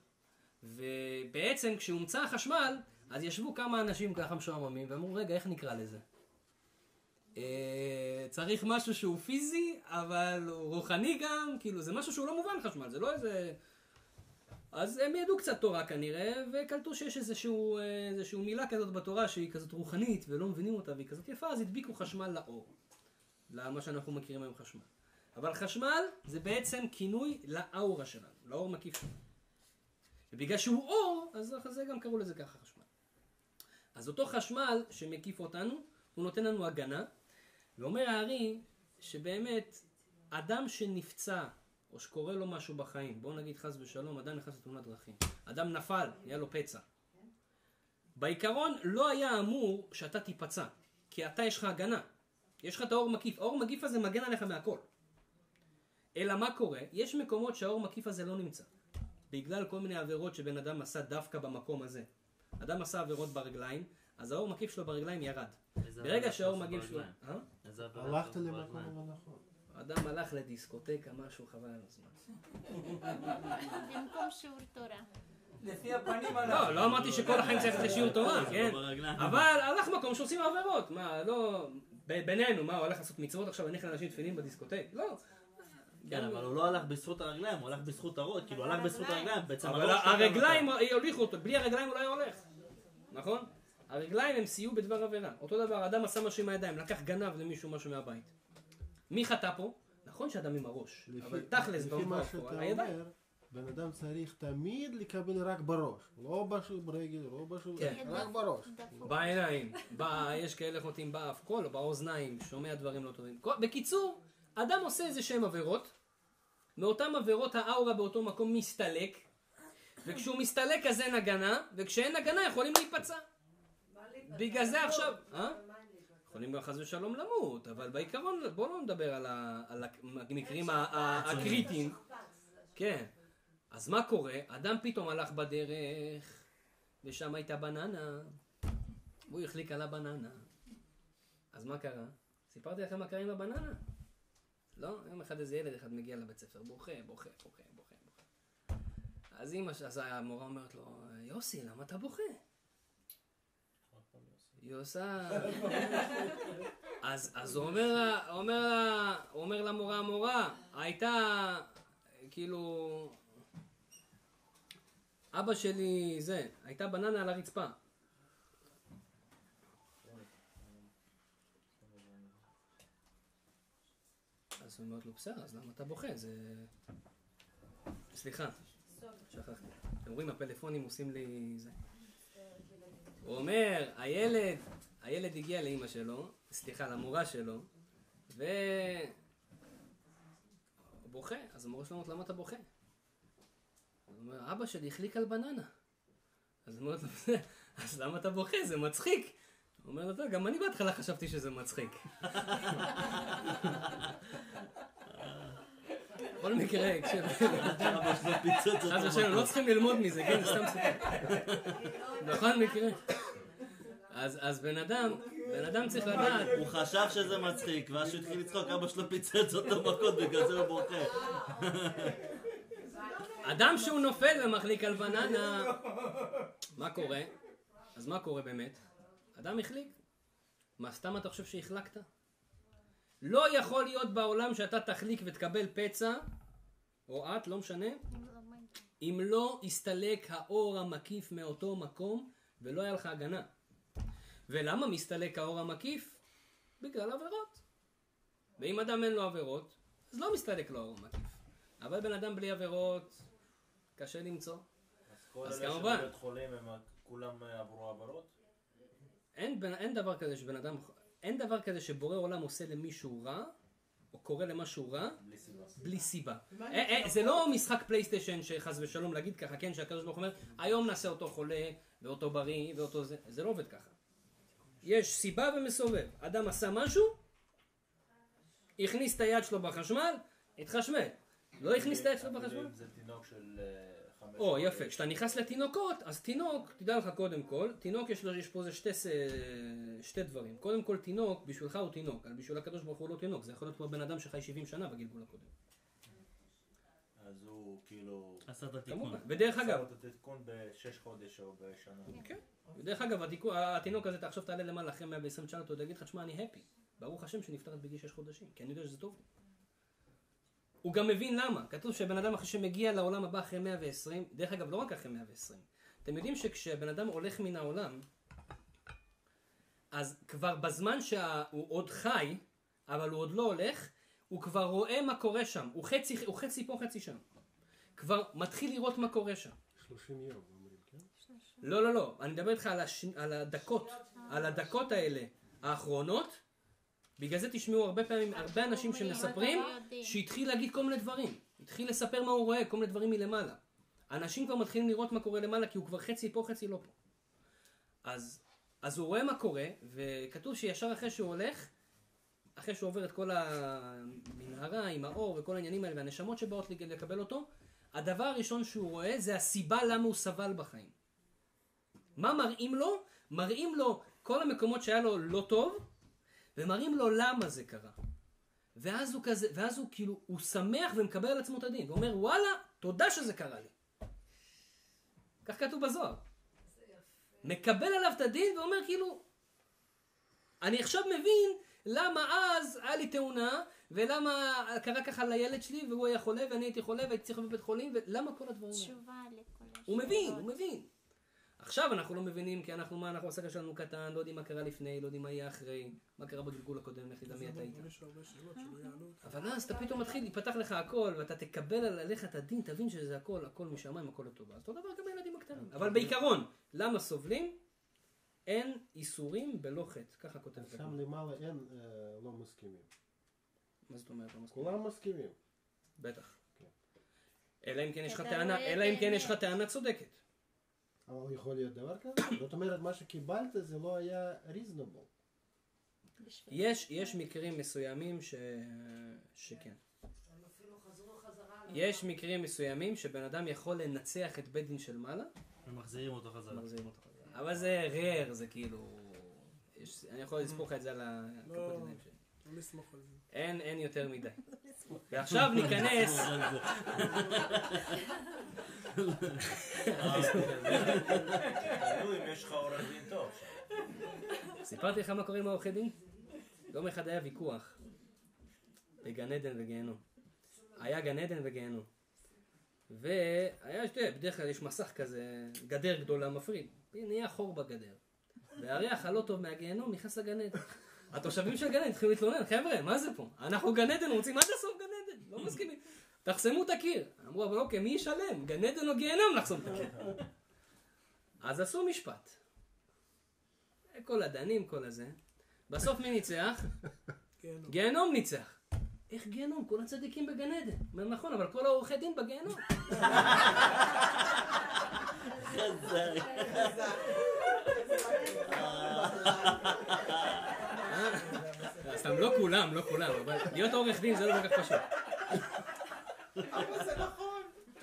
ובעצם כשהומצא החשמל, אז ישבו כמה אנשים ככה משועממים, ואמרו, רגע, איך נקרא לזה? אה, צריך משהו שהוא פיזי, אבל הוא רוחני גם, כאילו, זה משהו שהוא לא מובן חשמל, זה לא איזה... אז הם ידעו קצת תורה כנראה, וקלטו שיש איזשהו, אה, איזשהו מילה כזאת בתורה שהיא כזאת רוחנית, ולא מבינים אותה, והיא כזאת יפה, אז הדביקו חשמל לאור. למה שאנחנו מכירים היום חשמל. אבל חשמל זה בעצם כינוי לאורה שלנו, לאור מקיף שלנו. ובגלל שהוא אור, אז אחרי זה גם קראו לזה ככה חשמל. אז אותו חשמל שמקיף אותנו, הוא נותן לנו הגנה, ואומר הארי שבאמת אדם שנפצע, או שקורה לו משהו בחיים, בואו נגיד חס ושלום, אדם נכנס לתאונת דרכים, אדם נפל, היה לו פצע. בעיקרון לא היה אמור שאתה תיפצע, כי אתה יש לך הגנה. יש לך את האור מקיף, האור מקיף הזה מגן עליך מהכל. אלא מה קורה? יש מקומות שהאור מקיף הזה לא נמצא. בגלל כל מיני עבירות שבן אדם עשה דווקא במקום הזה. אדם עשה עבירות ברגליים, אז האור מקיף שלו ברגליים ירד. ברגע שהאור מקיף שלו... אה? איזה עבירה הלכת למקום ברגליים? לא נכון. אדם הלך לדיסקוטקה, משהו חבל על הזמן. במקום שיעור תורה. לפי הפנים לא, עליו. לא אמרתי שכל החיים צריך לשיעור תורה, זה כן? לא. אבל הלך מקום שעושים עבירות, מה, לא... בינינו, מה, הוא הולך לעשות מצוות עכשיו, להניח לאנשים תפילין בדיסקוטק? לא. כן, אבל הוא לא הלך בזכות הרגליים, הוא הלך בזכות הראש, כאילו הלך בזכות הרגליים, בעצם אבל הרגליים הוליכו אותו, בלי הרגליים הוא לא היה הולך, נכון? הרגליים הם סייעו בדבר עבירה. אותו דבר, אדם עשה משהו עם הידיים, לקח גנב למישהו משהו מהבית. מי חטא פה? נכון שאדם עם הראש, לפי- אבל תכלס, לפי מה שאתה הידיים. אומר, בן אדם צריך תמיד לקבל רק בראש. לא משהו ברגל, לא משהו... כן. רק בראש. בעיניים, יש כאלה חוטאים באף, קול, באוזניים, שומע דברים לא טובים. כל- בקיצור, אדם עושה איזה שהם עבירות, מאותן עבירות האורה באותו מקום מסתלק, וכשהוא מסתלק אז אין הגנה, וכשאין הגנה יכולים להיפצע. בגלל זה עכשיו, אה? יכולים גם חס ושלום למות, אבל בעיקרון בואו לא נדבר על, המקרים הקריטיים. כן. אז מה קורה? אדם פתאום הלך בדרך, ושם הייתה בננה, והוא החליק על הבננה. אז מה קרה? סיפרתי לכם מה קרה עם הבננה? לא? יום אחד איזה ילד אחד מגיע לבית ספר, בוכה, בוכה, בוכה, בוכה. אז אמא, אז המורה אומרת לו, יוסי, למה אתה בוכה? היא עושה... אז, אז הוא אומר אומר אומר למורה, המורה, הייתה, כאילו, אבא שלי, זה, הייתה בננה על הרצפה. אז הוא אומרת לו, בסדר, אז למה אתה בוכה? זה... סליחה, שכחתי. אתם רואים, הפלאפונים עושים לי זה. הוא אומר, הילד, הילד הגיע לאימא שלו, סליחה, למורה שלו, ו... הוא בוכה, אז המורה שלו אומרת, למה אתה בוכה? הוא אומר, אבא שלי החליק על בננה. אז הוא אומר לו, "זה- *laughs* אז למה אתה בוכה? זה מצחיק. הוא אומר לו, "טוב, גם אני בהתחלה חשבתי שזה מצחיק. *laughs* בכל מקרה, אותו. חס ושלום, לא צריכים ללמוד מזה, כן, סתם סיפור. בכל מקרה. אז, אז בן אדם, בן אדם צריך לדעת, הוא חשב שזה מצחיק, ואז שהוא התחיל לצחוק, אבא שלו פיצץ אותו מכות, בגלל זה הוא בוכה. אדם שהוא נופל ומחליק על בננה, מה קורה? אז מה קורה באמת? אדם החליק. מה, סתם אתה חושב שהחלקת? לא יכול להיות בעולם שאתה תחליק ותקבל פצע, או את, לא משנה, אם לא יסתלק האור המקיף מאותו מקום ולא היה לך הגנה. ולמה מסתלק האור המקיף? בגלל עבירות. ואם אדם אין לו עבירות, אז לא מסתלק לו האור המקיף. אבל בן אדם בלי עבירות, קשה למצוא. אז כל אז אלה כמובן. שבבית חולים הם כולם עברו עברות? אין, אין דבר כזה שבן אדם, אין דבר כזה שבורא עולם עושה למישהו רע, או קורא למשהו רע, בלי סיבה. בלי סיבה. אה, אה, זה לא משחק פלייסטיישן שחס ושלום להגיד ככה, כן, שהקדוש ברוך הוא אומר, היום נעשה אותו חולה, ואותו בריא, ואותו זה, זה לא עובד ככה. יש סיבה ומסובב. אדם עשה משהו, הכניס את היד שלו בחשמל, התחשמל. לא הכניס את אפילו בחשבון? אם זה תינוק של אה. או, חודש. יפה. כשאתה נכנס לתינוקות, אז תינוק, תדע לך קודם כל, תינוק יש לו, יש פה איזה שתי, שתי דברים. קודם כל, תינוק, בשבילך הוא תינוק, אבל בשביל הקדוש ברוך הוא לא תינוק. זה יכול להיות כמו בן אדם שחי 70 שנה בגלגול הקודם. אז הוא כאילו... עשה את התיקון. ודרך אגב, עשה את התיקון בשש חודש או בשנה. כן. ודרך אגב, התינוק הזה, אתה עכשיו תעלה למעלה אחרי 120 שנה, אתה עוד יגיד לך, תשמע, אני הפי. ברוך השם שנפטרת בגיל 6 חודשים, כי אני יודע שזה טוב לי. הוא גם מבין למה. כתוב שבן אדם אחרי שמגיע לעולם הבא אחרי 120, דרך אגב, לא רק אחרי 120. אתם יודעים שכשבן אדם הולך מן העולם, אז כבר בזמן שהוא עוד חי, אבל הוא עוד לא הולך, הוא כבר רואה מה קורה שם. הוא חצי, הוא חצי פה, חצי שם. כבר מתחיל לראות מה קורה שם. 30 יום אומרים, כן? לא, לא, לא, אני מדבר איתך על, הש... על הדקות, על הדקות האלה האחרונות. בגלל זה תשמעו הרבה פעמים, הרבה אנשים שמספרים. שהתחיל להגיד כל מיני דברים. התחיל לספר מה הוא רואה, כל מיני דברים מלמעלה. אנשים כבר מתחילים לראות מה קורה למעלה, כי הוא כבר חצי פה, חצי לא פה. אז, אז הוא רואה מה קורה, וכתוב שישר אחרי שהוא הולך, אחרי שהוא עובר את כל המנהרה עם האור וכל העניינים האלה, והנשמות שבאות לקבל אותו, הדבר הראשון שהוא רואה זה הסיבה למה הוא סבל בחיים. מה מראים לו? מראים לו כל המקומות שהיה לו לא טוב, ומראים לו למה זה קרה. ואז הוא כזה, ואז הוא כאילו, הוא שמח ומקבל על עצמו את הדין, ואומר וואלה, תודה שזה קרה לי. כך כתוב בזוהר. מקבל עליו את הדין ואומר כאילו, אני עכשיו מבין למה אז היה לי תאונה, ולמה קרה ככה לילד שלי, והוא היה חולה, ואני הייתי חולה, והייתי צריך בבית חולים, ולמה כל הדברים האלה. תשובה לכל השאלות. הוא מבין, הוא מבין. עכשיו אנחנו לא מבינים כי אנחנו מה, אנחנו השכל שלנו קטן, לא יודעים מה קרה לפני, לא יודעים מה יהיה אחרי, מה קרה בגלגול הקודם, לך תדע מי אתה היית. אבל אז אתה פתאום מתחיל, ייפתח לך הכל, ואתה תקבל עליך את הדין, תבין שזה הכל, הכל משמיים, הכל לטובה. אז אותו דבר גם הילדים הקטנים. אבל בעיקרון, למה סובלים? אין איסורים בלא חטא. ככה כותב שם הגמרא. למעלה אין אה, לא מסכימים. מה זאת אומרת? לא מסכים? כולם מסכימים. בטח. אלא אם כן יש לך אלא אם כן יש לך באמת. טענה צודקת. אבל יכול להיות דבר כזה? *coughs* זאת אומרת, מה שקיבלת זה לא היה. בשביל- יש, יש מקרים מסוימים ש... שכן. יש מקרים מסוימים שבן אדם יכול לנצח את בית דין של מעלה, ומחזירים אותו חזרה. מחזירים אותו חזרה. אבל זה רר, זה כאילו... יש, אני יכול לספור לך את זה על הכפות לא. ידיים שלי. לא נסמוך על זה. אין, אין יותר מדי. *laughs* ועכשיו ניכנס... טוב. סיפרתי לך מה קורה עם העורכי דין? יום אחד היה ויכוח בגן עדן וגיהנום. היה גן עדן וגיהנום. והיה, אתה יודע, בדרך כלל יש מסך כזה, גדר גדולה מפריד. נהיה חור בגדר. והריח הלא טוב מהגיהנום נכנס לגן עדן. התושבים של גן עדן התחילו להתלונן, חבר'ה, מה זה פה? אנחנו גן עדן רוצים עד הסוף גן עדן, לא מסכימים. תחסמו את הקיר. אמרו, אבל אוקיי, מי ישלם? גן עדן או גיהנום לחסום את הקיר? אז עשו משפט. כל הדנים, כל הזה. בסוף מי ניצח? גיהנום ניצח. איך גיהנום? כל הצדיקים בגן עדן. אומר, נכון, אבל כל העורכי דין בגיהנום. אה, סתם, לא כולם, לא כולם, אבל להיות עורך דין זה לא כל כך פשוט.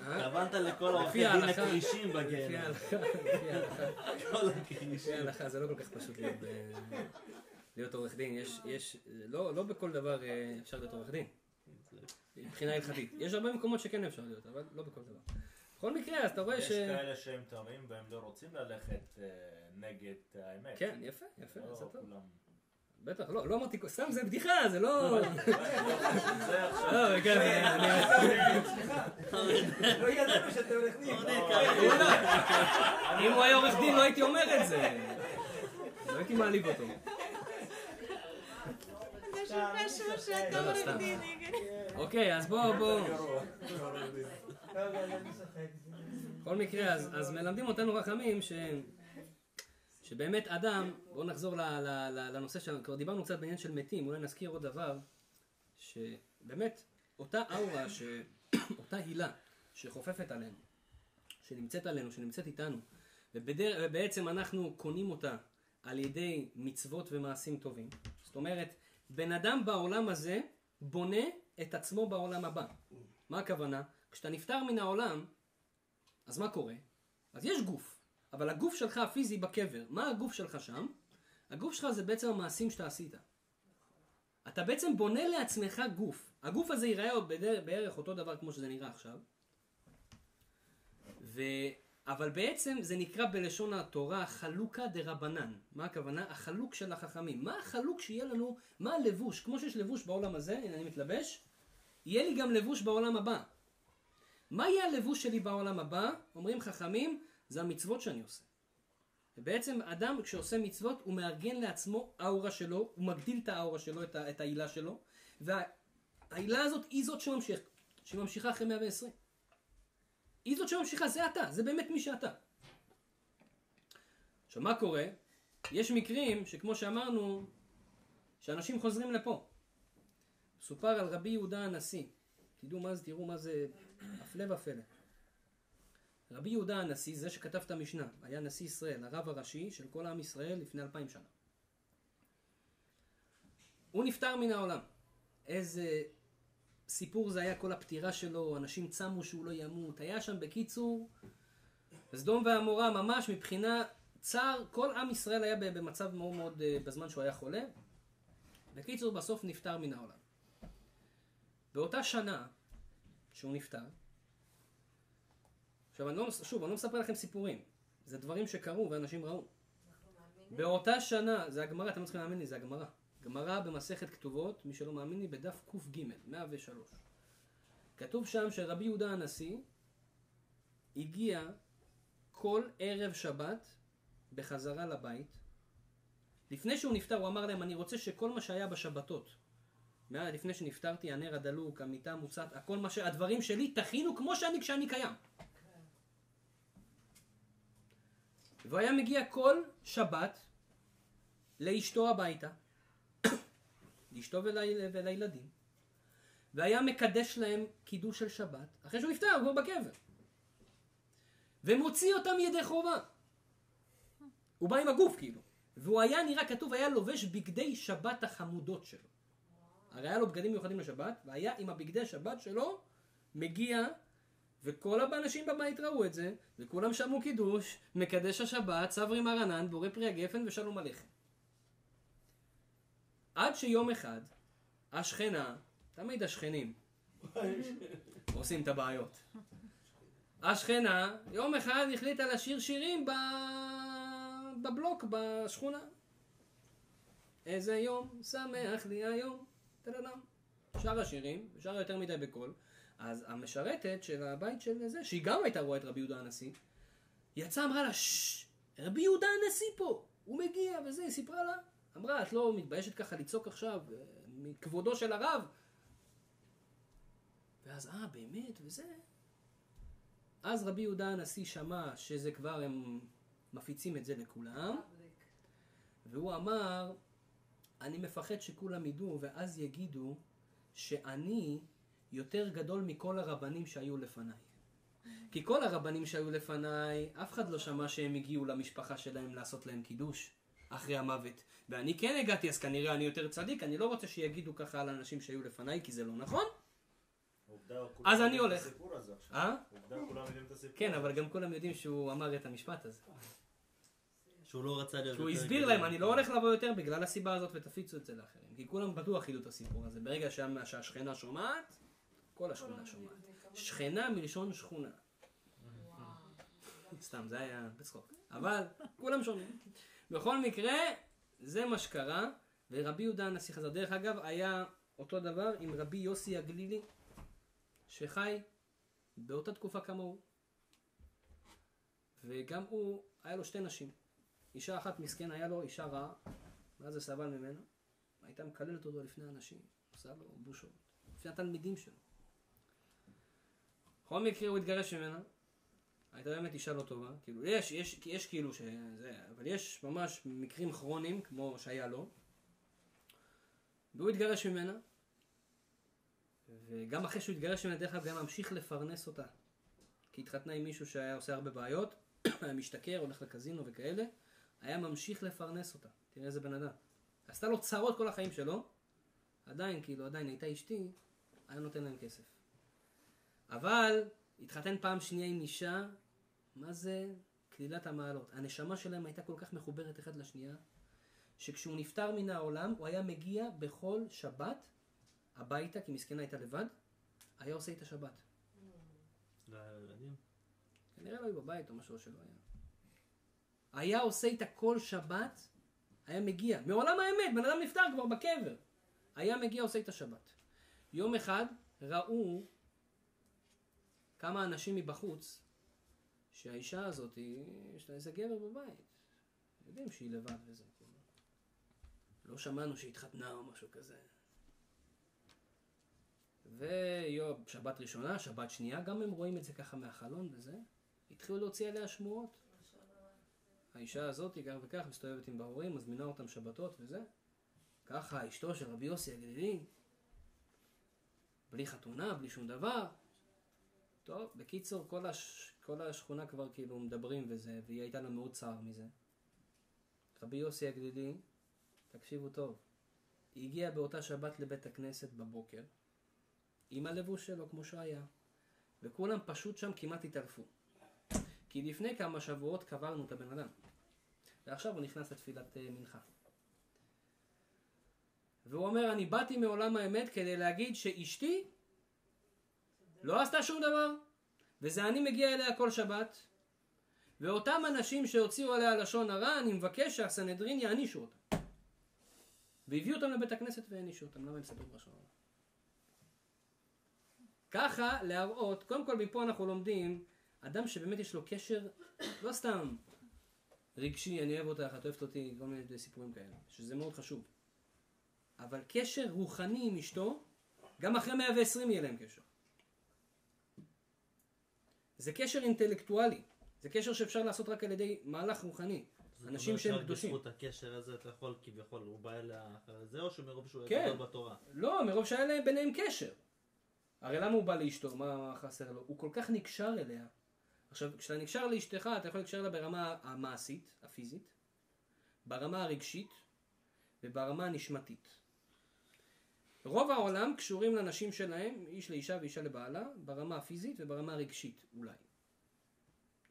אה? התכוונת לכל העורכי דין. הכרישים בגיהנום. ההלכה, לפי ההלכה. זה לא כל כך פשוט להיות, להיות עורך דין. יש, יש, לא, לא בכל דבר אה, אפשר להיות עורך דין. מבחינה הלכתית. יש הרבה מקומות שכן אפשר להיות, אבל לא בכל דבר. בכל מקרה, אז אתה רואה יש ש... כאלה שהם טובים והם לא רוצים ללכת אה, נגד האמת. כן, יפה, יפה, לא זה טוב. כולם. בטח, לא, לא אמרתי, סתם זה בדיחה, זה לא... לא, כן. לא ידענו שאתה הולך דין. אם הוא היה עורך דין לא הייתי אומר את זה. לא הייתי מעליב אותו. לא. אוקיי, אז בוא, בוא. לא, לא, לא, אני משחק. בכל מקרה, אז, מלמדים אותנו חכמים ש... שבאמת אדם, בואו נחזור לנושא שלנו, כבר דיברנו קצת בעניין של מתים, אולי נזכיר עוד דבר, שבאמת אותה אאורה, ש... אותה הילה שחופפת עלינו, שנמצאת עלינו, שנמצאת איתנו, ובדר... ובעצם אנחנו קונים אותה על ידי מצוות ומעשים טובים. זאת אומרת, בן אדם בעולם הזה בונה את עצמו בעולם הבא. מה הכוונה? כשאתה נפטר מן העולם, אז מה קורה? אז יש גוף, אבל הגוף שלך הפיזי בקבר, מה הגוף שלך שם? הגוף שלך זה בעצם המעשים שאתה עשית. אתה בעצם בונה לעצמך גוף. הגוף הזה ייראה בערך אותו דבר כמו שזה נראה עכשיו. ו... אבל בעצם זה נקרא בלשון התורה חלוקה דה רבנן. מה הכוונה? החלוק של החכמים. מה החלוק שיהיה לנו, מה הלבוש? כמו שיש לבוש בעולם הזה, הנה אני מתלבש, יהיה לי גם לבוש בעולם הבא. מה יהיה הלבוש שלי בעולם הבא? אומרים חכמים, זה המצוות שאני עושה. ובעצם אדם כשעושה מצוות הוא מארגן לעצמו אאורה שלו, הוא מגדיל את האאורה שלו, את, את העילה שלו, והעילה הזאת היא זאת שממשיך, שממשיכה אחרי 120. היא זאת שממשיכה, זה אתה, זה באמת מי שאתה. עכשיו מה קורה? יש מקרים שכמו שאמרנו, שאנשים חוזרים לפה. סופר על רבי יהודה הנשיא. תדעו מה זה, תראו מה זה הפלא ופלא. רבי יהודה הנשיא, זה שכתב את המשנה, היה נשיא ישראל, הרב הראשי של כל עם ישראל לפני אלפיים שנה. הוא נפטר מן העולם. איזה סיפור זה היה כל הפטירה שלו, אנשים צמו שהוא לא ימות, היה שם בקיצור, סדום ועמורה ממש מבחינה צר, כל עם ישראל היה במצב מאוד מאוד אה, בזמן שהוא היה חולה. בקיצור, בסוף נפטר מן העולם. באותה שנה שהוא נפטר, עכשיו אני לא, שוב, אני לא מספר לכם סיפורים, זה דברים שקרו ואנשים ראו. באותה שנה, זה הגמרא, אתם לא צריכים להאמין לי, זה הגמרא. גמרא במסכת כתובות, מי שלא מאמין לי, בדף קג, 103. כתוב שם שרבי יהודה הנשיא הגיע כל ערב שבת בחזרה לבית. לפני שהוא נפטר הוא אמר להם, אני רוצה שכל מה שהיה בשבתות, לפני שנפטרתי, הנר הדלוק, המיטה המוצעת, הכל מה ש... הדברים שלי, תכינו כמו שאני כשאני קיים. והוא היה מגיע כל שבת לאשתו הביתה, לאשתו ולי, ולילדים, והיה מקדש להם קידוש של שבת, אחרי שהוא נפטר, הוא בקבר. ומוציא אותם ידי חובה. הוא בא עם הגוף כאילו. והוא היה נראה כתוב, היה לובש בגדי שבת החמודות שלו. הרי היה לו בגדים מיוחדים לשבת, והיה עם הבגדי שבת שלו, מגיע, וכל האנשים בבית ראו את זה, וכולם שמעו קידוש, מקדש השבת, צברי מרנן, בורא פרי הגפן ושלום עליכם. עד שיום אחד, השכנה, תמיד השכנים, עושים את הבעיות. השכנה, יום אחד החליטה לשיר שירים ב... בבלוק, בשכונה. איזה יום שמח לי היום, טלדם. שר השירים, שר יותר מדי בקול. אז המשרתת של הבית של זה, שהיא גם הייתה רואה את רבי יהודה הנשיא, יצאה אמרה לה, ששש, רבי יהודה הנשיא פה, הוא מגיע וזה, היא סיפרה לה. אמרה, את לא מתביישת ככה לצעוק עכשיו, אה, מכבודו של הרב? ואז, אה, באמת, וזה. אז רבי יהודה הנשיא שמע שזה כבר, הם מפיצים את זה לכולם, והוא אמר, אני מפחד שכולם ידעו, ואז יגידו שאני יותר גדול מכל הרבנים שהיו לפניי. כי כל הרבנים שהיו לפניי, אף אחד לא שמע שהם הגיעו למשפחה שלהם לעשות להם קידוש אחרי המוות. ואני כן הגעתי, אז כנראה אני יותר צדיק, אני לא רוצה שיגידו ככה על אנשים שהיו לפניי, כי זה לא נכון. עובדה, כולם אז אני יודעים את הולך. הסיפור הזה עכשיו. אה? עובדה, כולם יודעים את הסיפור. כן. אבל גם כולם יודעים שהוא אמר את המשפט הזה. שהוא לא רצה להיות... שהוא הסביר. להם, אני לא הולך לבוא יותר בגלל הסיבה הזאת ותפיצו את זה לאחרים. כי כולם בטוח ידעו את הסיפור הזה. ברגע שה- שהשכנה שומעת, כל השכונה שומעת. שכנה מלשון שכונה. סתם, זה היה בצחוק. אבל כולם שומעים. בכל מקרה, זה מה שקרה, ורבי יהודה הנשיא חזר. דרך אגב, היה אותו דבר עם רבי יוסי הגלילי, שחי באותה תקופה כמוהו. וגם הוא, היה לו שתי נשים. אישה אחת מסכן, היה לו אישה רעה, ואז זה סבל ממנו. הייתה מקללת אותו לפני אנשים, עושה לו בושות, לפני התלמידים שלו. בכל מקרה הוא התגרש ממנה, הייתה באמת אישה לא טובה, כאילו יש, יש, יש כאילו שזה, אבל יש ממש מקרים כרוניים כמו שהיה לו, והוא התגרש ממנה, וגם אחרי שהוא התגרש ממנה, דרך אגב, גם ממשיך לפרנס אותה, כי התחתנה עם מישהו שהיה עושה הרבה בעיות, *clears throat* היה משתכר, הולך לקזינו וכאלה, היה ממשיך לפרנס אותה, תראה איזה בן אדם. עשתה לו צרות כל החיים שלו, עדיין, כאילו, עדיין הייתה אשתי, היה נותן להם כסף. אבל התחתן פעם שנייה עם אישה, מה זה כלילת המעלות? הנשמה שלהם הייתה כל כך מחוברת אחד לשנייה, שכשהוא נפטר מן העולם, הוא היה מגיע בכל שבת הביתה, כי מסכנה הייתה לבד, היה עושה איתה שבת. כנראה לא היו בבית או משהו שלא היה. היה עושה איתה כל שבת, היה מגיע. מעולם האמת, בן אדם נפטר כבר בקבר. היה מגיע עושה איתה שבת. יום אחד ראו כמה אנשים מבחוץ, שהאישה הזאת, יש לה איזה גבר בבית. יודעים שהיא לבד וזה. כאילו. לא שמענו שהיא התחתנה או משהו כזה. ויום, שבת ראשונה, שבת שנייה, גם הם רואים את זה ככה מהחלון וזה. התחילו להוציא עליה שמועות. האישה הזאת, כך וכך, מסתובבת עם בהורים, מזמינה אותם שבתות וזה. ככה, אשתו של רבי יוסי הגלילי, בלי חתונה, בלי שום דבר. טוב, בקיצור, כל, הש... כל השכונה כבר כאילו מדברים וזה, והיא הייתה לה מאוד צער מזה. רבי יוסי הגלילי, תקשיבו טוב, היא הגיעה באותה שבת לבית הכנסת בבוקר, עם הלבוש שלו כמו שהיה, וכולם פשוט שם כמעט התעלפו. כי לפני כמה שבועות קברנו את הבן אדם, ועכשיו הוא נכנס לתפילת אה, מנחה. והוא אומר, אני באתי מעולם האמת כדי להגיד שאשתי לא עשתה שום דבר, וזה אני מגיע אליה כל שבת, ואותם אנשים שהוציאו עליה לשון הרע, אני מבקש שהסנהדרין יענישו אותם. והביאו אותם לבית הכנסת והענישו אותם, למה הם סגרו לשון הרע? ככה להראות, קודם כל מפה אנחנו לומדים, אדם שבאמת יש לו קשר, לא סתם רגשי, אני אוהב אותך, את אוהבת אותי, כל מיני סיפורים כאלה, שזה מאוד חשוב. אבל קשר רוחני עם אשתו, גם אחרי 120 יהיה להם קשר. זה קשר אינטלקטואלי, זה קשר שאפשר לעשות רק על ידי מהלך רוחני. זאת אנשים שהם קדושים. בזכות הקשר הזה אתה יכול כביכול, הוא בא אליה אחרי זה, או שמרוב שהוא כן. גדול בתורה? לא, מרוב שהיה להם ביניהם קשר. הרי למה הוא בא לאשתו? מה מה חסר לו? הוא כל כך נקשר אליה. עכשיו, כשאתה נקשר לאשתך, אתה יכול לקשר לה ברמה המעשית, הפיזית, ברמה הרגשית וברמה הנשמתית. רוב העולם קשורים לנשים שלהם, איש לאישה ואישה לבעלה, ברמה הפיזית וברמה הרגשית, אולי.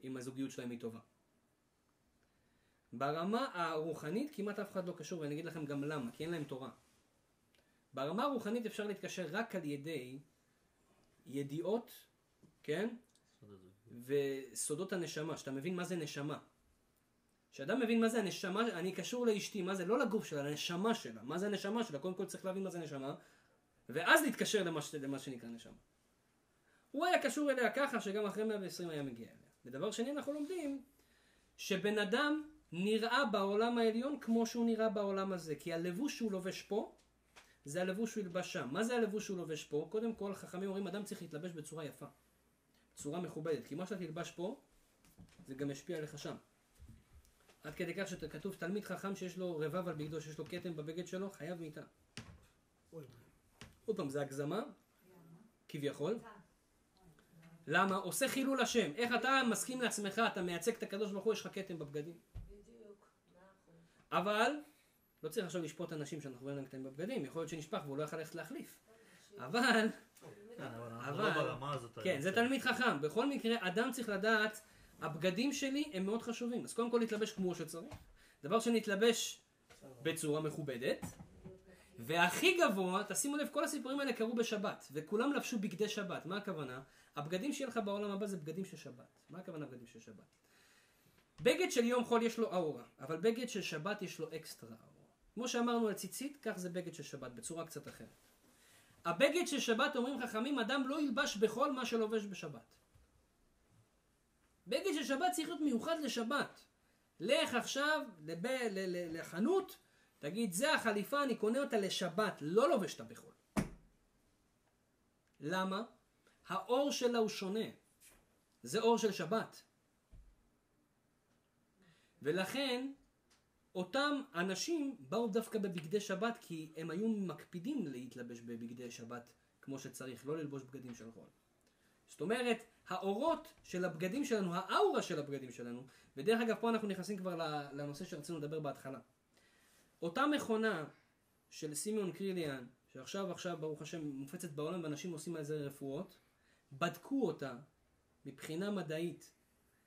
אם הזוגיות שלהם היא טובה. ברמה הרוחנית כמעט אף אחד לא קשור, ואני אגיד לכם גם למה, כי אין להם תורה. ברמה הרוחנית אפשר להתקשר רק על ידי ידיעות, כן? וסודות הנשמה, שאתה מבין מה זה נשמה. כשאדם מבין מה זה הנשמה, אני קשור לאשתי, מה זה? לא לגוף שלה, לנשמה שלה. מה זה הנשמה שלה? קודם כל צריך להבין מה זה נשמה, ואז להתקשר למה. למה שנקרא נשמה. הוא היה קשור אליה ככה שגם אחרי 120 היה מגיע אליה. ודבר שני, אנחנו לומדים שבן אדם נראה בעולם העליון כמו שהוא נראה בעולם הזה. כי הלבוש שהוא לובש פה, זה הלבוש שהוא ילבש שם. מה זה הלבוש שהוא לובש פה? קודם כל, חכמים אומרים, אדם צריך להתלבש בצורה יפה. בצורה מכובדת. כי מה שאתה תלבש פה, זה גם ישפיע עליך שם. עד כדי כך שכתוב תלמיד חכם שיש לו רבב על בגדו, שיש לו כתם בבגד שלו, חייב מיתה. עוד פעם, זה הגזמה, כביכול. למה? עושה חילול השם. איך אתה מסכים לעצמך, אתה מייצג את הקדוש ברוך הוא, יש לך כתם בבגדים. אבל, לא צריך עכשיו לשפוט אנשים שאנחנו רואים להם כתם בבגדים, יכול להיות שנשפך והוא לא יכול ללכת להחליף. אבל, כן, אבל לא. כן, זה תלמיד חכם. בכל מקרה, אדם צריך לדעת, הבגדים שלי הם מאוד חשובים. אז קודם כל להתלבש כמו שצריך. דבר שני, להתלבש בצורה מכובדת. והכי גבוה, תשימו לב, כל הסיפורים האלה קרו בשבת, וכולם לבשו בגדי שבת. מה הכוונה? הבגדים שיהיה לך בעולם הבא זה בגדים של שבת. מה הכוונה בגדים של שבת? בגד של יום חול יש לו אאורה, אבל בגד של שבת יש לו אקסטרה אאורה. כמו שאמרנו על ציצית, כך זה בגד של שבת, בצורה קצת אחרת. הבגד של שבת, אומרים חכמים, אדם לא ילבש בכל מה שלובש בשבת. בגד של שבת צריך להיות מיוחד לשבת. לך עכשיו לב, ל, לחנות, תגיד, זה החליפה, אני קונה אותה לשבת, לא לובש אותה בחול. למה? האור שלה הוא שונה. זה אור של שבת. ולכן, אותם אנשים באו דווקא בבגדי שבת כי הם היו מקפידים להתלבש בבגדי שבת כמו שצריך, לא ללבוש בגדים של חול. זאת אומרת, האורות של הבגדים שלנו, האאורה של הבגדים שלנו, ודרך אגב פה אנחנו נכנסים כבר לנושא שרצינו לדבר בהתחלה. אותה מכונה של סימיון קריליאן, שעכשיו עכשיו ברוך השם מופצת בעולם ואנשים עושים על זה רפואות, בדקו אותה מבחינה מדעית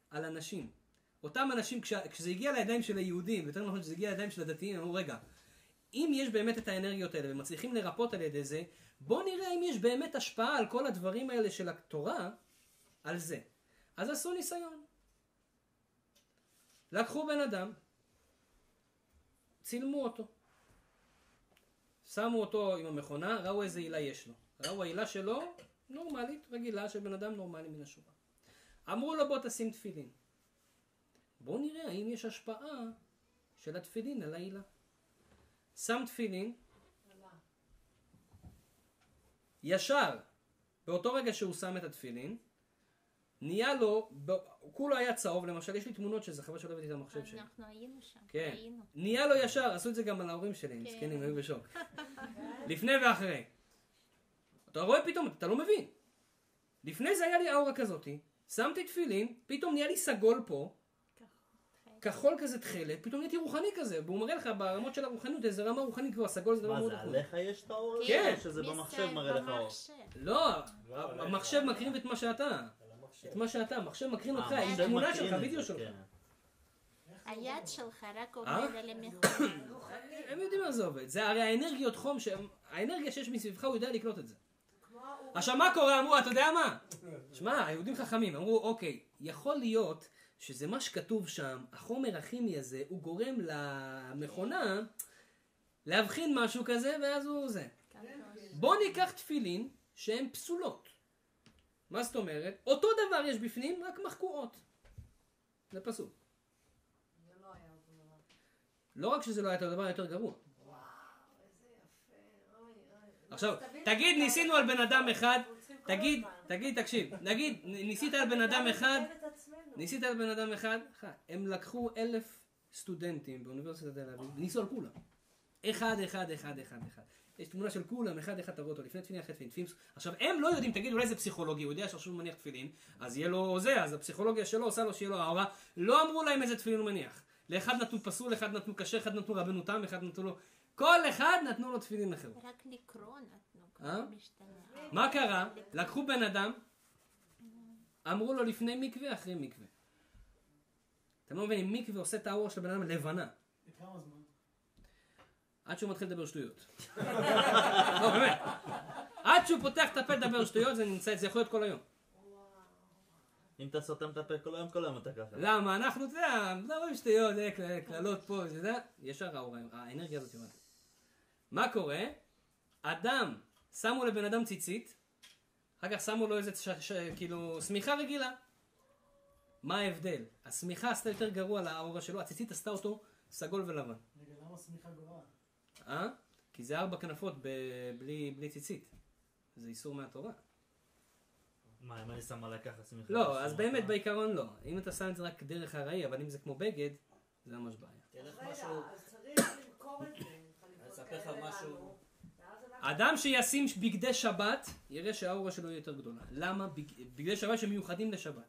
על אנשים. אותם אנשים, כש, כשזה הגיע לידיים של היהודים, יותר נכון כשזה הגיע לידיים של הדתיים, אמרו, רגע, אם יש באמת את האנרגיות האלה ומצליחים לרפות על ידי זה, בואו נראה אם יש באמת השפעה על כל הדברים האלה של התורה, על זה. אז עשו ניסיון. לקחו בן אדם, צילמו אותו. שמו אותו עם המכונה, ראו איזה עילה יש לו. ראו העילה שלו, נורמלית, רגילה, של בן אדם נורמלי מן השורה. אמרו לו בוא תשים תפילין. בואו נראה האם יש השפעה של התפילין על העילה. שם תפילין, ישר, באותו רגע שהוא שם את התפילין, נהיה לו, ב- כולו היה צהוב, למשל, יש לי תמונות של זה, חבל שלא הבאתי את המחשב שלי. אנחנו היינו שם. כן. היינו. נהיה לו ישר, עשו את זה גם על ההורים שלי, מסכנים, היו בשוק. לפני ואחרי. אתה רואה פתאום, אתה לא מבין. לפני זה היה לי אאורה כזאתי, שמתי תפילין, פתאום נהיה לי סגול פה, כחול כזה תכלת, פתאום נהייתי רוחני כזה, והוא מראה לך ברמות של הרוחניות, איזה רמה רוחנית כבר, סגול זה דבר מה מאוד זה, רוחני. עליך יש את האור הזה? כן. שזה במחשב זה? מראה לך אור? במחשב. לא, לא, עליך. המחשב מקרין את מה שאתה. את מה שאתה, המחשב מקרין אותך, אה, עם המחשב תמונה שלך, וידאו שלך. כן. היד שלך רק אה? עובד על המכונה. הם יודעים מה זה עובד. זה הרי האנרגיות חום, האנרגיה שיש מסביבך, הוא יודע לקלוט את זה. עכשיו מה קורה? אמרו, אתה יודע מה? שמע, היהודים חכמים, אמרו, אוקיי, יכול להיות שזה מה שכתוב שם, החומר הכימי הזה, הוא גורם למכונה להבחין משהו כזה, ואז הוא זה. בוא ניקח תפילין שהן פסולות. מה זאת אומרת? אותו דבר יש בפנים, רק מחקו אות. זה פסול. לא רק שזה לא היה אותו דבר, יותר גרוע. עכשיו, תגיד, ניסינו על בן אדם אחד, תגיד, תגיד, תקשיב, נגיד, *laughs* ניסית על בן אדם אחד, ניסית על בן אדם אחד, אחד. הם לקחו אלף סטודנטים באוניברסיטת תל אביב, ניסו על כולם. אחד, אחד, אחד, אחד, אחד. יש תמונה של כולם, אחד, אחד, תראו אותו, לפני תפילין, אחרי תפילין. תפילין. עכשיו, הם לא יודעים, תגיד, אולי זה פסיכולוגי, הוא יודע שעכשיו הוא מניח תפילין, אז יהיה לו זה, אז הפסיכולוגיה שלו עושה לו שיהיה לו אהבה. לא אמרו להם איזה תפילין הוא מניח. לאחד נתנו פסול, אחד נתנו כשר, אחד נתנו רבנו תם, אחד נתנו לו... כל אחד נתנו לו תפילין אחר. רק לקרוא נתנו, אה? מה קרה? לקחו בן אדם, אמרו לו לפני מקווה, אחרי מקווה. אתם לא מבינים, מקווה עושה את האור של הבן אדם לבנה. לכמה זמן? עד שהוא מתחיל לדבר שטויות. *laughs* לא, באמת. עד שהוא פותח את הפה לדבר שטויות, זה נמצא, זה יכול להיות כל היום. אם אתה סותם את הפה כל היום, כל היום אתה ככה. למה? אנחנו, אתה יודע, מדברים שטויות, קללות פה, זה זה, ישר האנרגיה הזאת יורדת. מה קורה? אדם, שמו לבן אדם ציצית, אחר כך שמו לו איזה, ש, ש, כאילו, שמיכה רגילה. מה ההבדל? השמיכה עשתה יותר גרוע לאור שלו, הציצית עשתה אותו סגול ולבן. רגע, למה שמיכה גורעת? אה? כי זה ארבע כנפות ב- בלי, בלי ציצית. זה איסור מהתורה. מה, אם אני שם עליי ככה שמחה? לא, אז באמת בעיקרון לא. אם אתה שם את זה רק דרך הראי, אבל אם זה כמו בגד, זה ממש בעיה. תלך משהו, אני אספר לך משהו, אדם שישים בגדי שבת, יראה שהאורה שלו יהיה יותר גדולה. למה? בג- בגדי שבת שמיוחדים לשבת.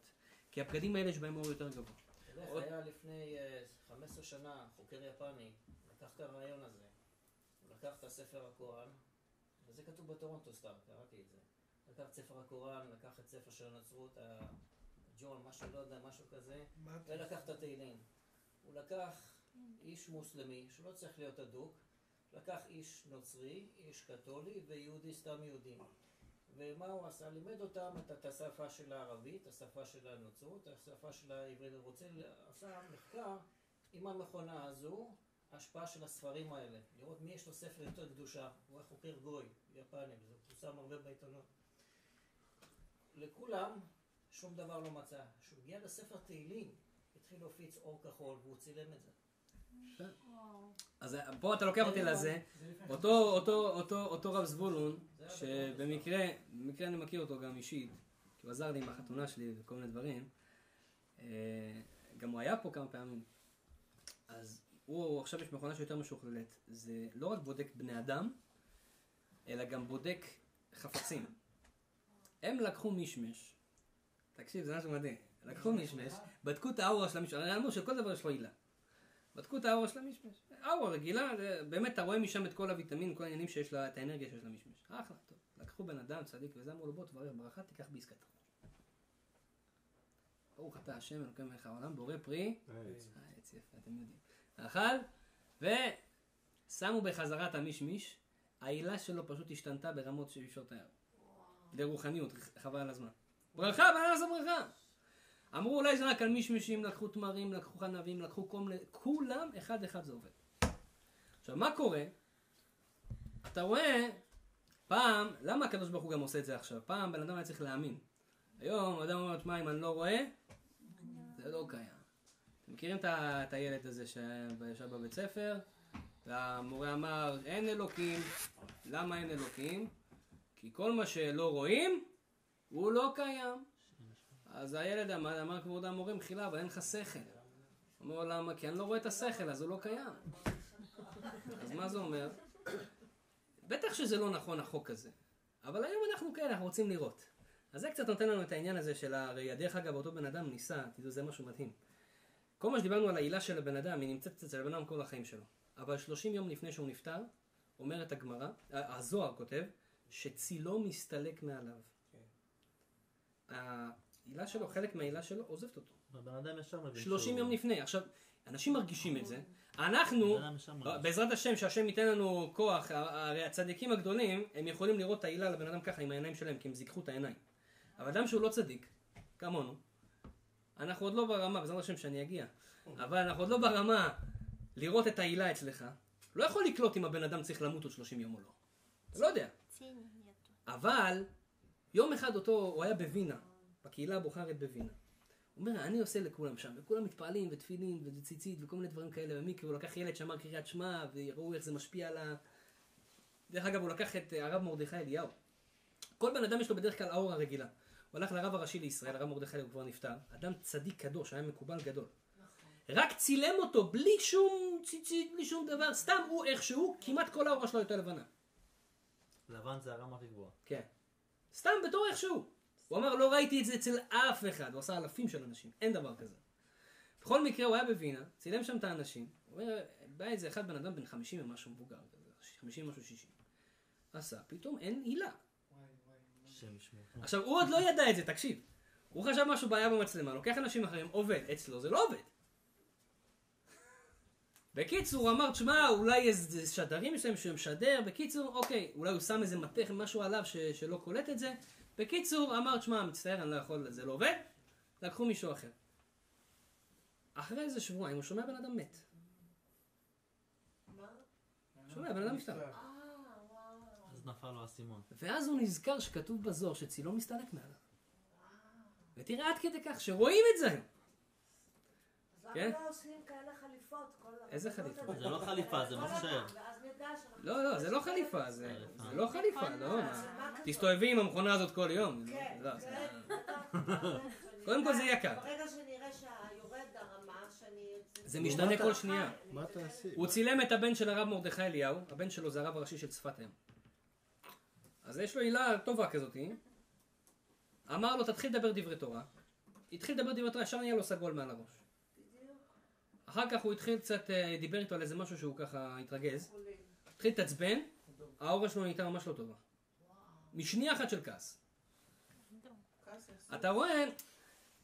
כי הבגדים האלה יש בהם אור יותר גבוה. אתה יודע, היה לפני אה, 15 שנה חוקר יפני, לקח את הרעיון הזה, לקח את הספר הקוראן, וזה כתוב בטורונטו סטאר, קראתי את זה. לקח את ספר הקוראן, לקח את ספר של הנצרות, הג'ון, משהו, לא יודע, משהו כזה, ולקח את התהילים. הוא לקח איש מוסלמי, שלא צריך להיות אדוק, לקח איש נוצרי, איש קתולי ויהודי סתם יהודי. ומה הוא עשה? לימד אותם את, את השפה של הערבית, השפה של הנצרות, השפה של העברית. הוא רוצה, עשה מחקר עם המכונה הזו, השפעה של הספרים האלה. לראות מי יש לו ספר יותר קדושה. הוא היה חוקר גוי, יפני, זה פורסם הרבה בעיתונות. לכולם שום דבר לא מצא. כשהוא הגיע לספר תהילים, התחיל להפיץ אור כחול והוא צילם את זה. אז פה אתה לוקח אותי לזה, אותו רב זבולון, שבמקרה, במקרה אני מכיר אותו גם אישית, כי הוא עזר לי עם החתונה שלי וכל מיני דברים, אה, גם הוא היה פה כמה פעמים, אז הוא, עכשיו יש מכונה שיותר משוכללת, זה לא רק בודק בני אדם, אלא גם בודק חפצים. הם לקחו מישמש, תקשיב, זה משהו מדהים, לקחו מישמש, בדקו את האורה של המשמש, הרי אמרו שכל דבר יש לו עילה. בדקו את האורה של המשמש. אורה רגילה, באמת אתה רואה משם את כל הוויטמין, כל העניינים שיש לה, את האנרגיה שיש למשמש. אחלה, טוב, לקחו. בן אדם צדיק וזה, אמרו לו בוא תברך ברכה, תיקח בעסקתך. ברוך אתה השם אלוקים מלך העולם, בורא פרי, העץ. העץ יפה, אתם יודעים. אכל, ושמו בחזרה את המישמיש, העילה שלו פשוט השתנתה ברמות שאי אפשר לתאר. לרוחניות, חבל על הזמן. ברכה, בא לעשות ברכה. אמרו אולי זה רק על מישמישים, לקחו תמרים, לקחו חנבים, לקחו כל מיני, כולם אחד אחד זה עובד. עכשיו מה קורה? אתה רואה, פעם, למה הקדוש ברוך הוא גם עושה את זה עכשיו? פעם בן אדם היה צריך להאמין. היום אדם אומר, תשמע, אם אני לא רואה, זה לא קיים. מכירים את הילד הזה שישב בבית ספר, והמורה אמר, אין אלוקים. למה אין אלוקים? כי כל מה שלא רואים, הוא לא קיים. אז הילד אמר, אמר כבוד המורה, מחילה, אבל אין לך שכל. אומר, למה? כי אני לא רואה את השכל, אז הוא לא קיים. אז מה זה אומר? בטח שזה לא נכון החוק הזה, אבל היום אנחנו כאלה, אנחנו רוצים לראות. אז זה קצת נותן לנו את העניין הזה של הראייה. דרך אגב, אותו בן אדם ניסה, תדעו, זה משהו מדהים. כל מה שדיברנו על העילה של הבן אדם, היא נמצאת אצל הבן אדם כל החיים שלו. אבל 30 יום לפני שהוא נפטר, אומרת הגמרא, ה- הזוהר כותב, שצילו מסתלק מעליו. העילה שלו, חלק מהעילה שלו, עוזבת אותו. הבן אדם ישר מבין 30 שהוא- יום לפני. עכשיו, אנשים מרגישים את זה. אנחנו. בעזרת השם, שהשם ייתן לנו כוח, הרי הצדיקים הגדולים, הם יכולים לראות את העילה לבן אדם ככה עם העיניים שלהם, כי הם זיככו את העיניים. אבל אדם שהוא לא צדיק, כמונו, אנחנו עוד לא ברמה, בעזרת השם שאני אגיע, אבל אנחנו עוד לא ברמה לראות את העילה אצלך. לא יכול לקלוט אם הבן אדם צריך למות עוד 30 יום או לא. אתה לא יודע. אבל יום אחד אותו, הוא היה בווינה, בקהילה הבוכרית בווינה. הוא אומר, אני עושה לכולם שם, וכולם מתפעלים, ותפילין, וציצית, וכל מיני דברים כאלה, במקווה, הוא לקח ילד שאמר קריאת שמע, וראו איך זה משפיע על ה... דרך אגב, הוא לקח את הרב מרדכי אליהו. כל בן אדם יש לו בדרך כלל האור הרגילה. הוא הלך לרב הראשי לישראל, הרב מרדכי אליהו כבר נפטר, אדם צדיק קדוש, היה מקובל גדול. רק צילם אותו בלי שום ציצית, בלי שום דבר, סתם הוא איכשהו, כמעט כל האורה שלו הייתה לבנה. לבן זה הרמה הכי גבוהה. כן. סתם בתור איכשהו. הוא אמר, לא ראיתי את זה אצל אף אחד. הוא עשה אלפים של אנשים. אין דבר כזה. בכל מקרה, הוא היה בווינה, צילם שם את האנשים. הוא אומר, בא איזה אחד בן אדם בן 50 ומשהו מבוגר כזה, 50 ומשהו 60. עשה, פתאום אין עילה. עכשיו, הוא עוד לא ידע את זה, תקשיב. הוא חשב משהו בעיה במצלמה, לוקח אנשים אחרים, עובד. אצלו זה לא עובד. בקיצור, הוא אמר, תשמע, אולי איזה שדרים מסוים שמשדר, בקיצור, אוקיי, אולי הוא שם איזה מתך, משהו עליו ש- שלא קולט את זה. בקיצור, אמר, תשמע, מצטער, אני לא יכול, זה לא עובד, לקחו מישהו אחר. אחרי איזה שבועיים, הוא שומע בן אדם מת. שומע, בן אדם נפטר. אז נפל לו האסימון. ואז הוא נזכר שכתוב בזוהר שצילו מסתלק מעליו. ותראה עד כדי כך שרואים את זה כן? למה לא עושים כאלה חליפות? כל איזה חליפות? האלה? זה לא חליפה, זה מחשב. לא, לא, זה לא חליפה, זה זה לא חליפה, לא. תסתובבי עם המכונה הזאת כל יום. כן, לא, זה- *laughs* כן. קודם כל זה יקר. ברגע שנראה שהיורד הרמה, שאני... זה משתנה כל שנייה. מה תעשי? הוא צילם את הבן של הרב מרדכי אליהו, הבן שלו זה הרב הראשי של צפת היום. אז יש לו עילה טובה כזאת. אמר לו, תתחיל לדבר דברי תורה. התחיל לדבר דברי תורה, ישר נהיה לו סגול מעל הראש. אחר כך הוא התחיל קצת, אה, דיבר איתו על איזה משהו שהוא ככה התרגז. התחיל להתעצבן, האורה שלו נהייתה ממש לא טובה. משנייה אחת של כעס. אתה רואה,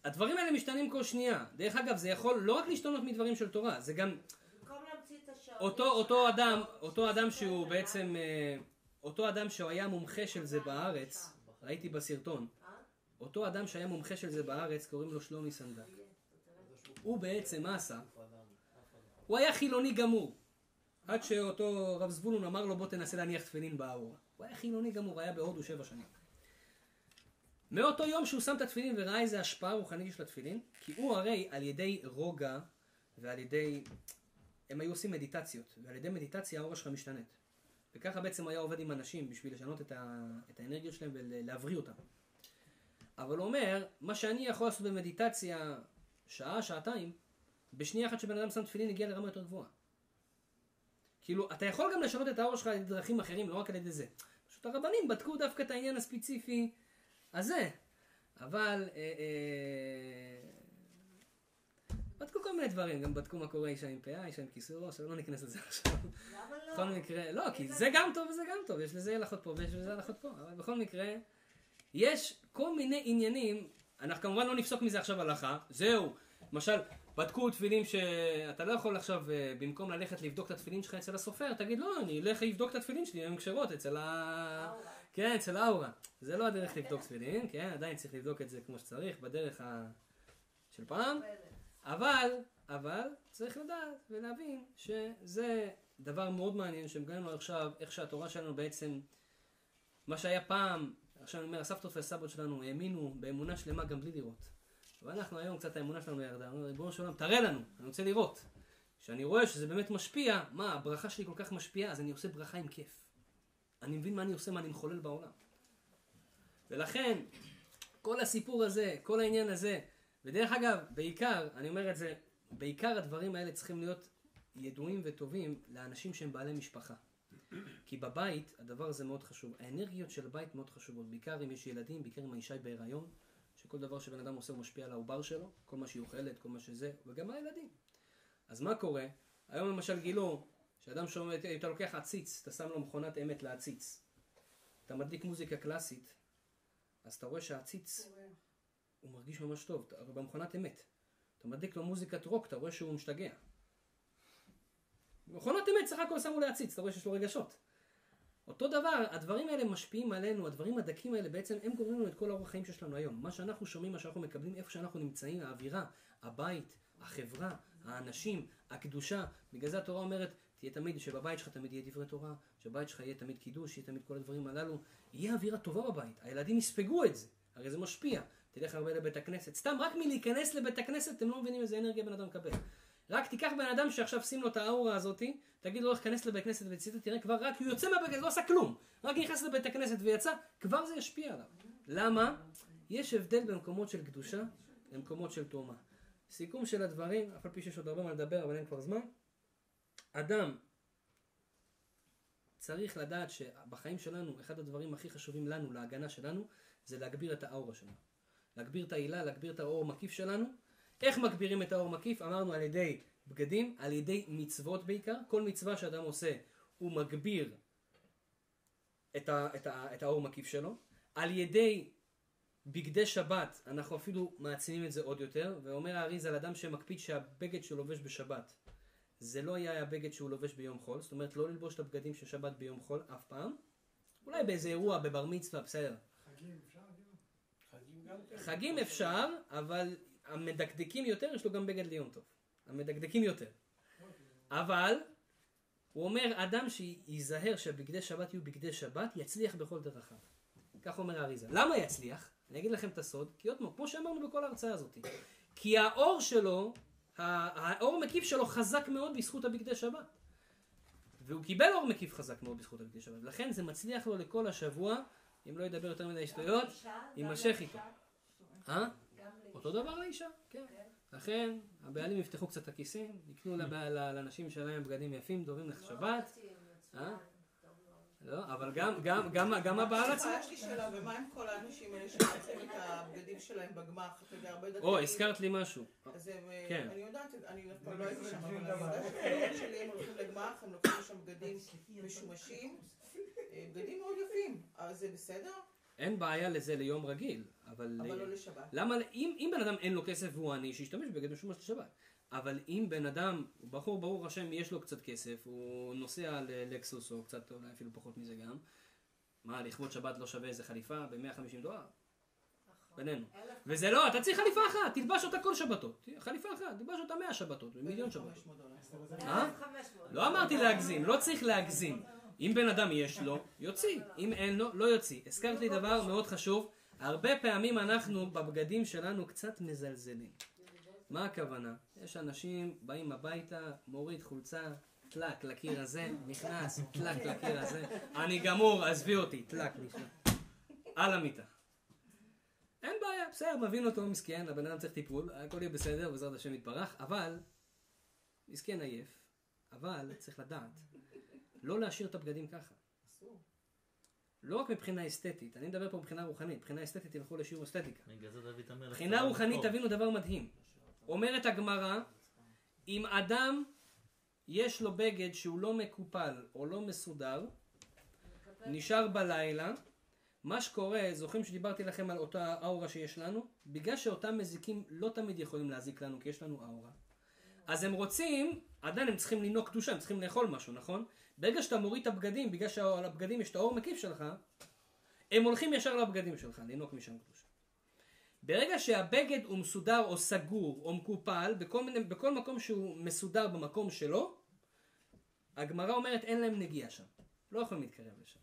הדברים האלה משתנים כל שנייה. דרך אגב, זה יכול לא רק להשתנות מדברים של תורה, זה גם. אותו, אותו אדם, אותו אדם שהוא בעצם, אה, אותו אדם שהוא היה מומחה של זה בארץ, ראיתי בסרטון, אותו אדם שהיה מומחה של זה בארץ, קוראים לו שלומי סנדק. הוא בעצם, מה עשה? הוא היה חילוני גמור. עד שאותו רב זבולון אמר לו בוא תנסה להניח תפילין בארורה. הוא היה חילוני גמור, היה בהודו שבע שנים. מאותו יום שהוא שם את התפילין וראה איזה השפעה רוחנית יש לתפילין, כי הוא הרי על ידי רוגע ועל ידי הם היו עושים מדיטציות, ועל ידי מדיטציה האורה שלך משתנית. וככה בעצם היה עובד עם אנשים בשביל לשנות את, ה... את האנרגיות שלהם ולהבריא אותם. אבל הוא אומר, מה שאני יכול לעשות במדיטציה שעה, שעתיים, בשנייה אחת שבן אדם שם תפילין הגיע לרמה יותר גבוהה. כאילו, אתה יכול גם לשנות את האור שלך על ידי דרכים אחרים, לא רק על ידי זה. פשוט הרבנים בדקו דווקא את העניין הספציפי הזה. אבל, אה, אה, בדקו כל מיני דברים, גם בדקו מה קורה אישה עם פאה, אישה עם כיסוי ראש, אבל לא ניכנס לזה עכשיו. למה לא? בכל מקרה, לא, כי זה גם טוב וזה גם טוב, יש לזה הלכות פה ויש לזה הלכות פה, אבל בכל מקרה, יש כל מיני עניינים, אנחנו כמובן לא נפסוק מזה עכשיו הלכה, זהו, למשל, בדקו תפילין שאתה לא יכול עכשיו, אה, במקום ללכת לבדוק את התפילין שלך אצל הסופר, תגיד לא, אני אלך לבדוק את התפילין שלי, הן כשרות אצל ה... כן, אצל האורה. זה לא הדרך לבדוק תפילין, כן, עדיין צריך לבדוק את זה כמו שצריך, בדרך ה... של פעם, אבל, אבל, צריך לדעת ולהבין שזה דבר מאוד מעניין שמגלנו עכשיו, איך שהתורה שלנו בעצם, מה שהיה פעם, עכשיו אני אומר, הסבתות והסבות שלנו האמינו באמונה שלמה גם בלי לראות. ואנחנו היום קצת האמונה שלנו ירדה, אומרים, ריבונו של עולם, תראה לנו, אני רוצה לראות. כשאני רואה שזה באמת משפיע, מה, הברכה שלי כל כך משפיעה, אז אני עושה ברכה עם כיף. אני מבין מה אני עושה, מה אני מחולל בעולם. ולכן, כל הסיפור הזה, כל העניין הזה, ודרך אגב, בעיקר, אני אומר את זה, בעיקר הדברים האלה צריכים להיות ידועים וטובים לאנשים שהם בעלי משפחה. כי בבית הדבר הזה מאוד חשוב. האנרגיות של הבית מאוד חשובות, בעיקר אם יש ילדים, בעיקר אם האישה היא בהיריון, שכל דבר שבן אדם עושה הוא משפיע על העובר שלו, כל מה שהיא אוכלת, כל מה שזה, וגם הילדים. אז מה קורה? היום למשל גילו, שאדם שומע, אתה לוקח עציץ, אתה שם לו מכונת אמת לעציץ. אתה מדליק מוזיקה קלאסית, אז אתה רואה שהעציץ, הוא מרגיש ממש טוב, אבל במכונת אמת. אתה מדליק לו מוזיקת רוק, אתה רואה שהוא משתגע. במכונת אמת סך הכל שמו להציץ, אתה רואה שיש לו רגשות. אותו דבר, הדברים האלה משפיעים עלינו, הדברים הדקים האלה בעצם הם גורמים לנו את כל אורח החיים שיש לנו היום. מה שאנחנו שומעים, מה שאנחנו מקבלים, איפה שאנחנו נמצאים, האווירה, הבית, החברה, האנשים, הקדושה. בגלל זה התורה אומרת, תהיה תמיד, שבבית שלך תמיד יהיה דברי תורה, שבבית שלך יהיה תמיד קידוש, יהיה תמיד כל הדברים הללו. יהיה אווירה טובה בבית, הילדים יספגו את זה, הרי זה משפיע. תלך הרבה לבית הכנסת, סתם רק מלהיכנס לבית הכנסת אתם לא מבינים איזה אנרגיה בן אדם מקבל. רק תיקח בן אדם שעכשיו שים לו את האורה הזאתי, תגיד לו איך כנס לבית הכנסת וצאת, תראה כבר רק הוא יוצא מהבית לא עשה כלום, רק נכנס לבית הכנסת ויצא, כבר זה ישפיע עליו. למה? יש הבדל במקומות של קדושה למקומות של תרומה. סיכום של הדברים, אף על פי שיש עוד הרבה מה לדבר אבל אין כבר זמן. אדם צריך לדעת שבחיים שלנו, אחד הדברים הכי חשובים לנו, להגנה שלנו, זה להגביר את האורה שלנו. להגביר את העילה, להגביר את האור המקיף שלנו. איך מגבירים את האור המקיף? אמרנו על ידי בגדים, על ידי מצוות בעיקר. כל מצווה שאדם עושה, הוא מגביר את, ה, את, ה, את האור המקיף שלו. על ידי בגדי שבת, אנחנו אפילו מעצימים את זה עוד יותר, ואומר האריז על אדם שמקפיד שהבגד שהוא לובש בשבת, זה לא יהיה הבגד שהוא לובש ביום חול, זאת אומרת לא ללבוש את הבגדים של שבת ביום חול אף פעם. אולי באיזה אירוע, בבר מצווה, בסדר. חגים? חגים אפשר, אבל המדקדקים יותר, יש לו גם בגד ליום טוב. המדקדקים יותר. אבל, הוא אומר, אדם שייזהר שבגדי שבת יהיו בגדי שבת, יצליח בכל דרכיו. כך אומר האריזה. למה יצליח? אני אגיד לכם את הסוד, כי עוד פעם, כמו שאמרנו בכל ההרצאה הזאת, כי האור שלו, האור המקיף שלו חזק מאוד בזכות הבגדי שבת. והוא קיבל אור מקיף חזק מאוד בזכות הבגדי שבת, ולכן זה מצליח לו לכל השבוע, אם לא ידבר יותר מדי שטויות, יימשך איתו. אה? אותו דבר לאישה, כן. לכן, הבעלים יפתחו קצת את הכיסים, יקנו *laughs* לאנשים שלהם בגדים יפים, טובים לשבת. אה? לא, אבל גם, גם, גם, גם הבעל עצמו. יש לי שאלה, ומה עם כל האנשים האלה שמוצאים את הבגדים שלהם בגמ"ח? אתה יודע, הרבה דתיים. או, הזכרת לי משהו. אז הם, אה, כן. אני יודעת, אני אף פעם לא הייתי שם, אבל אני יודעת שלי הם הולכים לגמ"ח, הם לוקחים שם בגדים *laughs* משומשים, אה, בגדים מאוד יפים, אז זה בסדר? אין בעיה לזה ליום רגיל, אבל... אבל לא לשבת. למה, אם, אם בן אדם אין לו כסף והוא עני, שישתמש בבגד משומש לשבת. אבל אם בן אדם, בחור ברוך השם, יש לו קצת כסף, הוא נוסע ללקסוס או קצת, אולי אפילו פחות מזה גם, מה, לכבוד שבת לא שווה איזה חליפה ב-150 דולר? בינינו. וזה לא, אתה צריך חליפה אחת, תלבש אותה כל שבתות. חליפה אחת, תלבש אותה 100 שבתות, במיליון שבתות. 500 דולר. אה? לא אמרתי להגזים, לא צריך להגזים. אם בן אדם יש לו, יוציא. אם אין לו, לא יוציא. הזכרת לי דבר מאוד חשוב. הרבה פעמים אנחנו בבגדים שלנו קצת מזלזלים. מה הכוונה? יש אנשים באים הביתה, מוריד חולצה, טלק לקיר הזה, נכנס, טלק לקיר הזה, אני גמור, עזבי אותי, טלק, נכנס. על המיטה. אין בעיה, בסדר, מבין אותו, מסכן, הבן אדם צריך טיפול, הכל יהיה בסדר, בעזרת השם יתברך, אבל, מסכן עייף, אבל צריך לדעת, לא להשאיר את הבגדים ככה. לא רק מבחינה אסתטית, אני מדבר פה מבחינה רוחנית, מבחינה אסתטית תלכו לשיעור אסתטיקה. מבחינה רוחנית. תבינו דבר מדהים. אומרת הגמרא, אם אדם יש לו בגד שהוא לא מקופל או לא מסודר, נשאר בלילה, מה שקורה, זוכרים שדיברתי לכם על אותה האורה שיש לנו? בגלל שאותם מזיקים לא תמיד יכולים להזיק לנו, כי יש לנו האורה. אז הם רוצים, עדיין הם צריכים לנהוג קדושה, הם צריכים לאכול משהו, נכון? ברגע שאתה מוריד את הבגדים, בגלל שעל הבגדים יש את האור מקיף שלך, הם הולכים ישר לבגדים שלך, לנהוג משם קדושה. ברגע שהבגד הוא מסודר או סגור או מקופל, בכל, מיני, בכל מקום שהוא מסודר במקום שלו, הגמרא אומרת אין להם נגיעה שם. לא יכולים להתקרב לשם.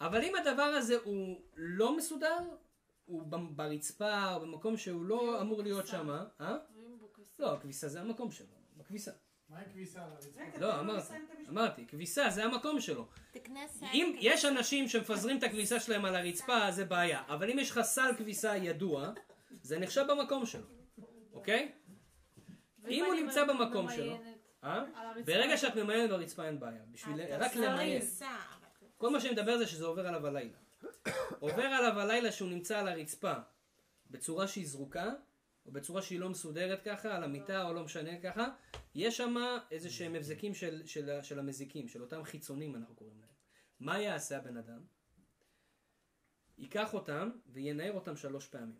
אבל אם הדבר הזה הוא לא מסודר, הוא ברצפה או במקום שהוא לא אמור להיות שם, אה? לא, הכביסה זה המקום שלו, בכביסה. מה עם כביסה על הרצפה? לא, אמרתי, כביסה זה המקום שלו. אם יש אנשים שמפזרים את הכביסה שלהם על הרצפה, זה בעיה. אבל אם יש לך סל כביסה ידוע, זה נחשב במקום שלו, אוקיי? אם הוא נמצא במקום שלו, אה? על הרצפה? ברגע שאת ממיינת ברצפה אין בעיה. בשביל רק למיין. כל מה שאני מדבר זה שזה עובר עליו הלילה. עובר עליו הלילה שהוא נמצא על הרצפה בצורה שהיא זרוקה, או בצורה שהיא לא מסודרת ככה, על המיטה או לא משנה ככה, יש שם איזה שהם הבזקים של, של, של המזיקים, של אותם חיצונים אנחנו קוראים להם. מה יעשה הבן אדם? ייקח אותם וינער אותם שלוש פעמים.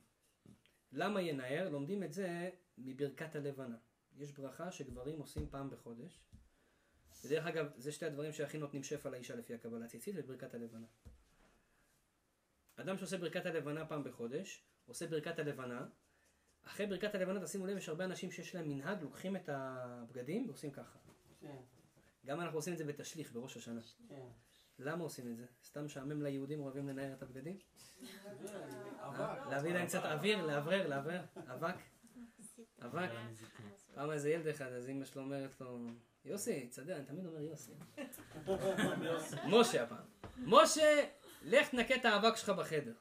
למה ינער? לומדים את זה מברכת הלבנה. יש ברכה שגברים עושים פעם בחודש. ודרך אגב, זה שתי הדברים שהכי נותנים שפע לאישה לפי הקבלה הציצית וברכת הלבנה. אדם שעושה ברכת הלבנה פעם בחודש, עושה ברכת הלבנה, אחרי ברכת הלבנה תשימו לב, יש הרבה אנשים שיש להם מנהג, לוקחים את הבגדים ועושים ככה. כן, גם אנחנו עושים את זה בתשליך בראש השנה. כן. למה עושים את זה? סתם משעמם ליהודים אוהבים לנער את הבגדים? אבק. אה? להביא להם קצת אוויר, לאוורר, לאוורר, אבק, אבק. פעם איזה ילד אחד, אז אמא שלו אומרת לו, יוסי, צדק, אני תמיד אומר יוסי. *laughs* משה הפעם. משה, לך תנקה את האבק שלך בחדר.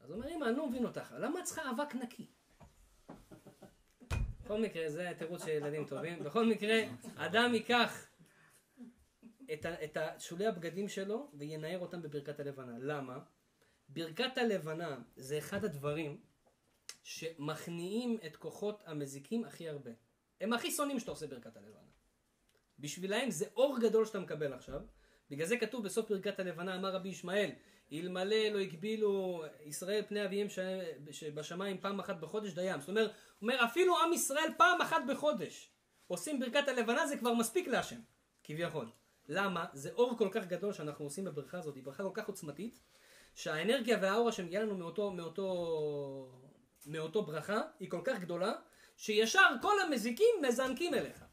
אז אומר, אמא, אני לא מבין אותך, למה את צריכה אבק נקי? בכל מקרה, זה תירוץ של ילדים טובים. בכל מקרה, אדם ייקח את, את שולי הבגדים שלו וינער אותם בברכת הלבנה. למה? ברכת הלבנה זה אחד הדברים שמכניעים את כוחות המזיקים הכי הרבה. הם הכי שונאים שאתה עושה ברכת הלבנה. בשבילהם זה אור גדול שאתה מקבל עכשיו. בגלל זה כתוב בסוף ברכת הלבנה, אמר רבי ישמעאל, אלמלא לא הגבילו ישראל פני אביהם ש... שבשמיים פעם אחת בחודש דיים. זאת אומרת, אומר אפילו עם ישראל פעם אחת בחודש עושים ברכת הלבנה זה כבר מספיק להשם, כביכול. למה? זה אור כל כך גדול שאנחנו עושים בברכה הזאת, היא ברכה כל כך עוצמתית, שהאנרגיה והאורה שמגיעה לנו מאותו, מאותו, מאותו ברכה היא כל כך גדולה, שישר כל המזיקים מזנקים אליך.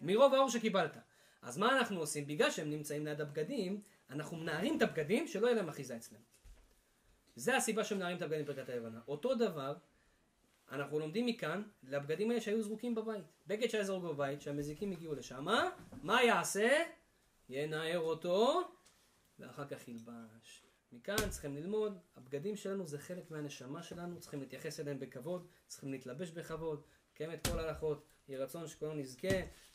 מרוב האור שקיבלת. אז מה אנחנו עושים? בגלל שהם נמצאים ליד הבגדים, אנחנו מנערים את הבגדים שלא יהיה להם אחיזה אצלם. זה הסיבה שמנערים את הבגדים בברכת הלבנה. אותו דבר, אנחנו לומדים מכאן לבגדים האלה שהיו זרוקים בבית. בגד שהיה זרוק בבית, שהמזיקים הגיעו לשם, מה יעשה? ינער אותו, ואחר כך ילבש. מכאן צריכים ללמוד, הבגדים שלנו זה חלק מהנשמה שלנו, צריכים להתייחס אליהם בכבוד, צריכים להתלבש בכבוד, לקיים את כל ההלכות, יהי רצון שכולנו נזכה,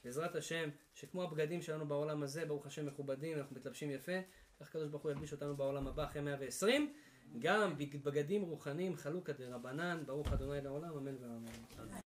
בעזרת השם, שכמו הבגדים שלנו בעולם הזה, ברוך השם מכובדים, אנחנו מתלבשים יפה, כך הקדוש ברוך הוא ילביש אותנו בעולם הבא אחרי 120, גם בגדים רוחניים חלוקה דרבנן, ברוך ה' לעולם, אמן ואמן.